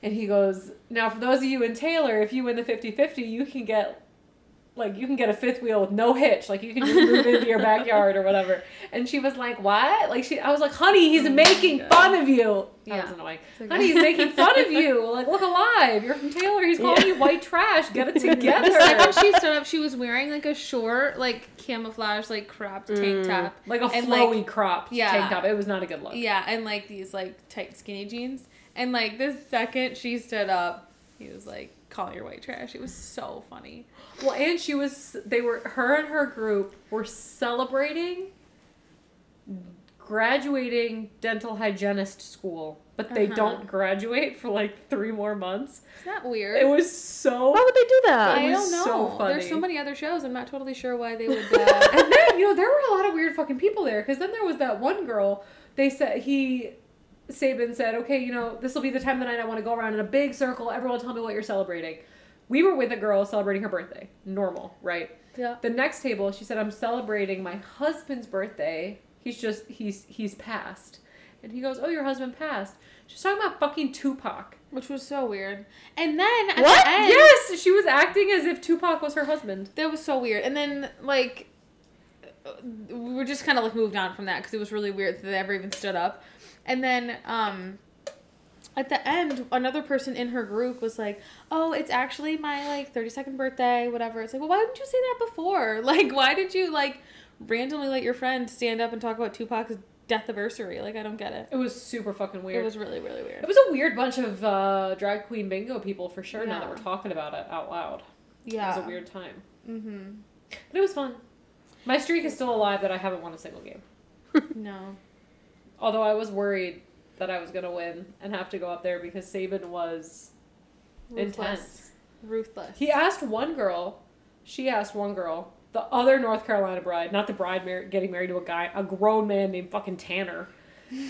C: And he goes, now, for those of you in Taylor, if you win the 50-50, you can get, like, you can get a fifth wheel with no hitch. Like, you can just move into your backyard or whatever. And she was like, what? Like, she, I was like, honey, he's
A: Oh
C: making
A: God.
C: fun of you. That
A: Yeah.
C: was annoying.
A: Okay.
C: Honey, he's making fun of you. Like, look alive. You're from Taylor. He's calling
B: Yeah.
C: you white trash. Get it together.
A: The second she stood up, she was wearing like a short, like camouflage, like cropped tank
B: Mm.
A: top.
C: like a
A: And,
C: flowy
A: like-
C: cropped
A: Yeah.
C: tank top. It was not a good look.
A: Yeah, and like these like tight skinny jeans. And like the second she stood up, he was like calling her white trash. It was so funny.
C: Well, and she was. They were. Her and her group were celebrating graduating dental hygienist school, but they
A: Uh-huh.
C: don't graduate for like three more months.
A: Isn't that weird?
C: It was so.
B: Why would they do that?
A: I
C: it
A: don't know.
C: so
A: There's so many other shows. I'm not totally sure why they would. Uh,
C: and then you know there were a lot of weird fucking people there because then there was that one girl. They said he. Sabin said, "Okay, you know this will be the time of the night I want to go around in a big circle. Everyone, tell me what you're celebrating." We were with a girl celebrating her birthday. Normal, right?
A: yeah.
C: The next table, she said, "I'm celebrating my husband's birthday. He's just he's he's passed." And he goes, "Oh, your husband passed." She's talking about fucking Tupac.
A: Which was so weird. And then at
B: What?
A: the end,
C: Yes, she was acting as if Tupac was her husband.
A: that was so weird. And then like we were just kind of like moved on from that because it was really weird that they ever even stood up. And then um at the end, another person in her group was like, "Oh, it's actually my like 32nd birthday, whatever." It's like, "Well, why didn't you say that before? Like, why did you like randomly let your friend stand up and talk about Tupac's death anniversary? Like, I don't get it.
C: It was super fucking weird.
A: It was really, really weird.
C: It was a weird bunch of uh, drag queen bingo people for sure. Now that we're talking about it out loud,
A: yeah.
C: it was a weird time,
A: Mm-hmm.
C: but it was fun. My streak is still alive that I haven't won a single game.
A: No.
C: Although I was worried that I was gonna win and have to go up there because Sabin was intense.
A: Ruthless. Ruthless.
C: He asked one girl, she asked one girl, the other North Carolina bride, not the bride mar- getting married to a guy, a grown man named fucking Tanner,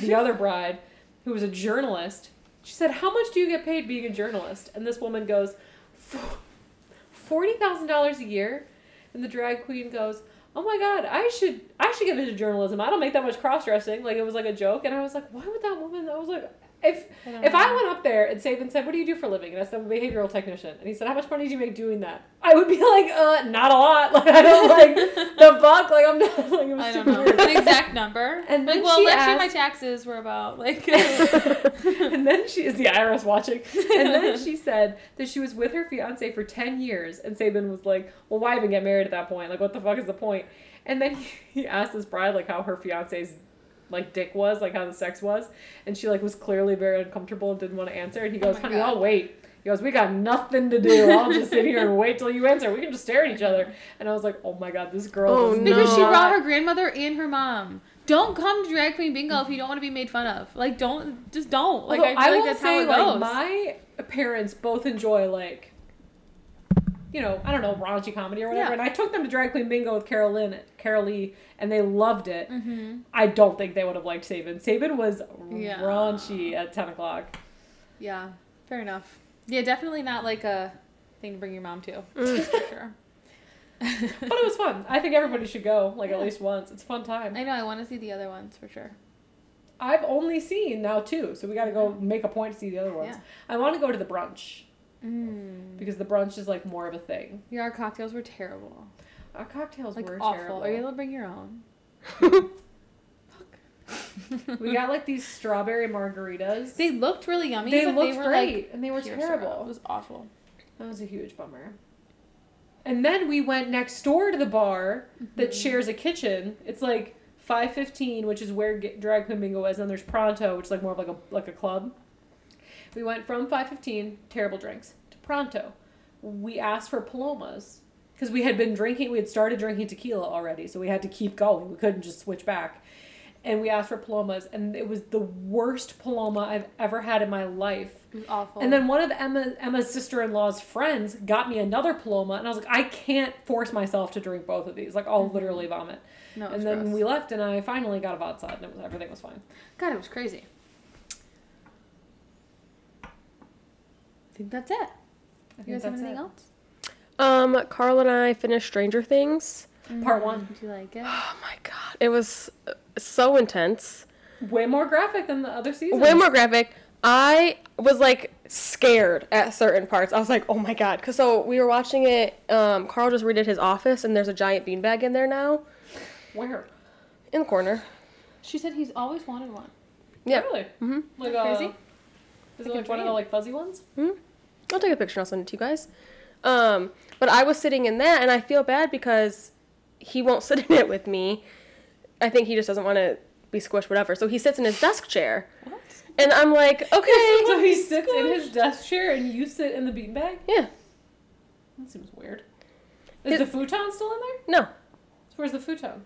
C: the other bride, who was a journalist. She said, "How much do you get paid being a journalist?" And this woman goes, forty thousand dollars a year." And the drag queen goes, "Oh my god, I should I should get into journalism. I don't make that much cross dressing." Like it was like a joke, and I was like, "Why would that woman?" I was like, if
A: I
C: if I went up there and Saban said, "What do you do for a living?" and I said, "I'm a behavioral technician," and he said, "How much money do you make doing that?" I would be like, "Uh, not a lot. Like I don't like the buck. Like I'm not like was
A: I don't know
C: weird."
A: the exact number.
C: And
A: like,
C: then
A: well, actually, year my taxes were about like.
C: and then she is the IRS watching. And then she said that she was with her fiance for 10 years. And Saban was like, Well, why even get married at that point? Like, what the fuck is the point? And then he, he asked this bride, like, how her fiance's like dick was, like how the sex was. And she like was clearly very uncomfortable and didn't want to answer. And he
A: Oh
C: goes,
A: my
C: Honey,
A: God.
C: I'll wait. He goes, We got nothing to do. I'll just sit here and wait till you answer. We can just stare at each other. And I was like, Oh my god, this girl
B: Oh,
C: does
B: no.
A: Because she brought her grandmother and her mom. Don't come to drag queen bingo if you don't want to be made fun of. Like, don't just don't. Like,
C: Although
A: I feel
C: will
A: like that's how
C: say,
A: it
C: like,
A: goes.
C: my parents both enjoy like, you know, I don't know, raunchy comedy or whatever.
A: Yeah.
C: And I took them to Drag Queen Bingo with Carol Lynn, Carol Lee, and they loved it.
A: mm-hmm.
C: I don't think they would have liked Saban. Saban was
A: Yeah.
C: raunchy at ten o'clock.
A: Yeah, fair enough. Yeah, definitely not like a thing to bring your mom to.
B: Mm.
A: For sure.
C: But it was fun. I think everybody should go like at least once. It's a fun time.
A: I know. I want to see the other ones for sure.
C: I've only seen now two, so we got to go make a point to see the other ones.
A: Yeah.
C: I want to go to the brunch
A: Mm.
C: because the brunch is like more of a thing.
A: Yeah, our cocktails were terrible.
C: Our cocktails
A: Like
C: were
A: awful.
C: terrible.
A: Are you able to bring your own?
C: we got like these strawberry margaritas.
A: They looked really yummy,
C: they looked
A: they were
C: great
A: like
C: and they were terrible.
A: syrup. It was awful.
C: That was a huge bummer. And then we went next door to the bar that
A: Mm-hmm.
C: shares a kitchen. It's like five fifteen, which is where Drag Queen Bingo is, and then there's Pronto, which is like more of like a like a club. We went from five fifteen, terrible drinks, to Pronto. We asked for palomas because we had been drinking. We had started drinking tequila already, so we had to keep going. We couldn't just switch back. And we asked for palomas, and it was the worst paloma I've ever had in my life.
A: It was awful.
C: And then one of Emma, Emma's sister in law's friends got me another Paloma, and I was like, I can't force myself to drink both of these. Like, I'll mm-hmm. literally vomit.
A: no,
C: and then
A: gross.
C: we left, and I finally got a vodka, and it was, everything was fine.
A: God, it was crazy. Think that's it.
C: I
A: You guys have anything
C: it.
A: else?
B: Um, Carl and I finished Stranger Things.
C: Part one.
A: Did you like it?
B: Oh my god, it was so intense.
C: Way more graphic than the other seasons.
B: Way more graphic. I was like scared at certain parts. I was like, oh my god. Because so we were watching it. Um, Carl just redid his office, and there's a giant beanbag in there now,
C: Where?
B: in the corner.
A: She said he's always wanted one.
B: Yeah.
C: Really?
B: Mm-hmm.
C: Like,
A: That
C: uh,
A: crazy?
C: Is it like one of the like fuzzy ones? Hmm?
B: I'll take a picture and I'll send it to you guys. Um, but I was sitting in that, and I feel bad because he won't sit in it with me. I think he just doesn't want to be squished, whatever. So he sits in his desk chair,
A: What?
B: and I'm like, okay,
C: So he sits in his desk chair, and you sit in the beanbag?
B: yeah,
C: That seems weird. Is
B: It-
C: the futon still in there?
B: no,
C: So where's the futon?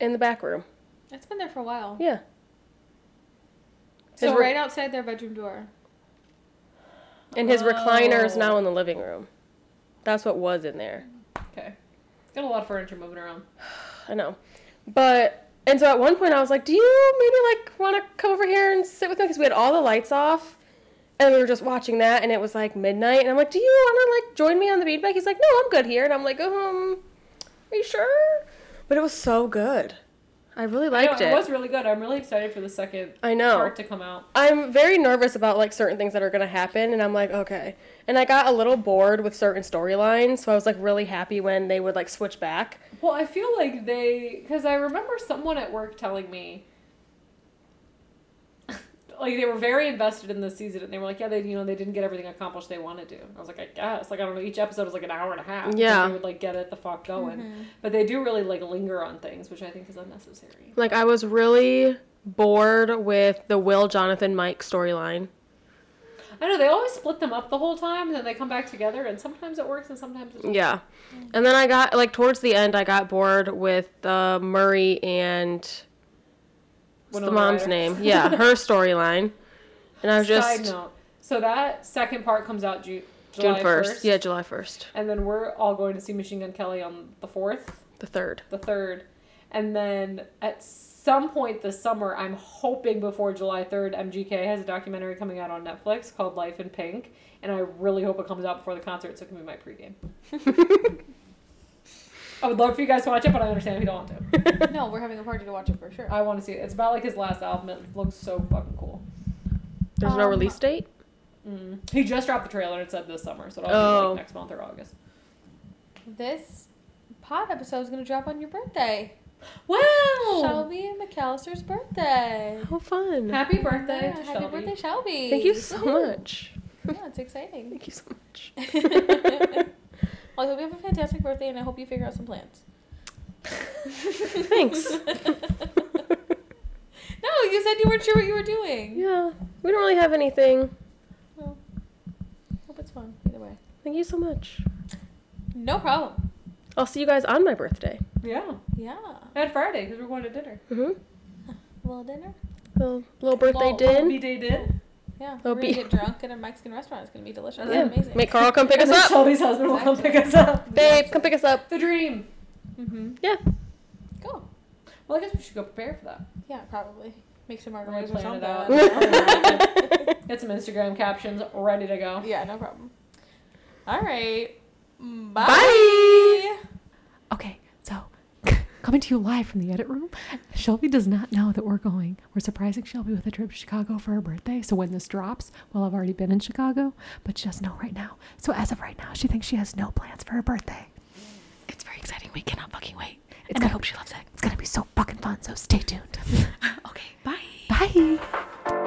B: in the back room,
A: It's been there for a while.
B: yeah.
A: So right outside their bedroom door.
B: And his recliner is
C: Oh.
B: now in the living room. That's what was in there.
C: Okay. It's got a lot of furniture moving around.
B: I know. But and so at one point I was like, "Do you maybe like want to come over here and sit with me?" Because we had all the lights off, and we were just watching that, and it was like midnight, and I'm like, "Do you want to like join me on the beanbag?" He's like, "No, I'm good here," and I'm like, "Um, are you sure?" But it was so good. I really liked
C: I know,
B: it.
C: It was really good. I'm really excited for the second
B: I know.
C: part to come out.
B: I'm very nervous about like certain things that are gonna happen, and I'm like, okay. And I got a little bored with certain storylines, so I was like really happy when they would like switch back.
C: Well, I feel like they, because I remember someone at work telling me, like they were very invested in this season, and they were like, yeah, they, you know, they didn't get everything accomplished they wanted to. I was like, I guess, like I don't know, each episode was like an hour and a half.
B: Yeah.
C: they would like get it the fuck going,
A: Mm-hmm.
C: but they do really like linger on things, which I think is unnecessary.
B: Like I was really bored with the Will Jonathan Mike storyline.
C: I know they always split them up the whole time, and then they come back together, and sometimes it works, and sometimes it doesn't.
B: Yeah. And then I got like towards the end I got bored with uh, Murray and what's the mom's
C: Ryder.
B: name? Yeah, her storyline. And I was
C: Side
B: just
C: note, so that second part comes out June, July
B: June first. Yeah, July first.
C: And then we're all going to see Machine Gun Kelly on the 4th,
B: The third.
C: the 3rd. And then at some point this summer, I'm hoping before July 3rd, MGK has a documentary coming out on Netflix called Life in Pink. And I really hope it comes out before the concert so it can be my pregame. I would love for you guys to watch it, but I understand if you don't want to.
A: No, we're having a party to watch it for sure.
C: I want to see it. It's about like his last album. It looks so fucking cool.
B: There's no
A: Um,
B: release date.
C: Mm. He just dropped the trailer and it said this summer, so it'll be
B: Oh.
C: like next month or August.
A: This pod episode is gonna drop on your birthday.
C: Wow!
A: Shelby and McAllister's birthday.
B: How fun!
C: Happy birthday
A: Yeah,
C: to
A: happy
C: Shelby.
A: birthday, Shelby.
B: Thank you so much.
A: Yeah, it's exciting.
B: Thank you so much.
A: well, I hope you have a fantastic birthday, and I hope you figure out some plans.
B: Thanks.
A: No, you said you weren't sure what you were doing.
B: Yeah, we don't really have anything.
A: Well, hope it's fun either way.
B: Thank you so much.
A: No problem.
B: I'll see you guys on my birthday.
C: Yeah.
A: Yeah.
C: And Friday, because we're going to dinner.
B: Mm-hmm.
A: little dinner.
B: Little, little birthday
A: Little-
B: din.
C: B-Day din.
A: Yeah.
B: Oh,
A: We're gonna
B: be-
A: get drunk at a Mexican restaurant. It's gonna be delicious.
C: Yeah.
A: Amazing.
B: Make Carl come pick us
C: then
B: up.
C: Shelby's husband will come pick us up.
B: Babe, come pick us up.
C: The dream.
A: mm-hmm.
B: Yeah.
A: Cool.
C: Well, I guess we should go prepare for that.
A: Yeah, probably. Make some
C: Really
A: margaritas or
C: plan
A: something.
C: it out.
A: I don't know.
C: Get some Instagram captions ready to go.
A: yeah, no problem. All right. Bye.
B: Bye.
D: Okay, so coming to you live from the edit room. Shelby does not know that we're going. We're surprising Shelby with a trip to Chicago for her birthday. So when this drops, well, I've already been in Chicago, but she doesn't know right now. So as of right now, she thinks she has no plans for her birthday. It's very exciting. We cannot fucking wait. It's and gonna, I hope she loves it. It's going to be so fucking fun. So stay tuned. okay. Bye. Bye.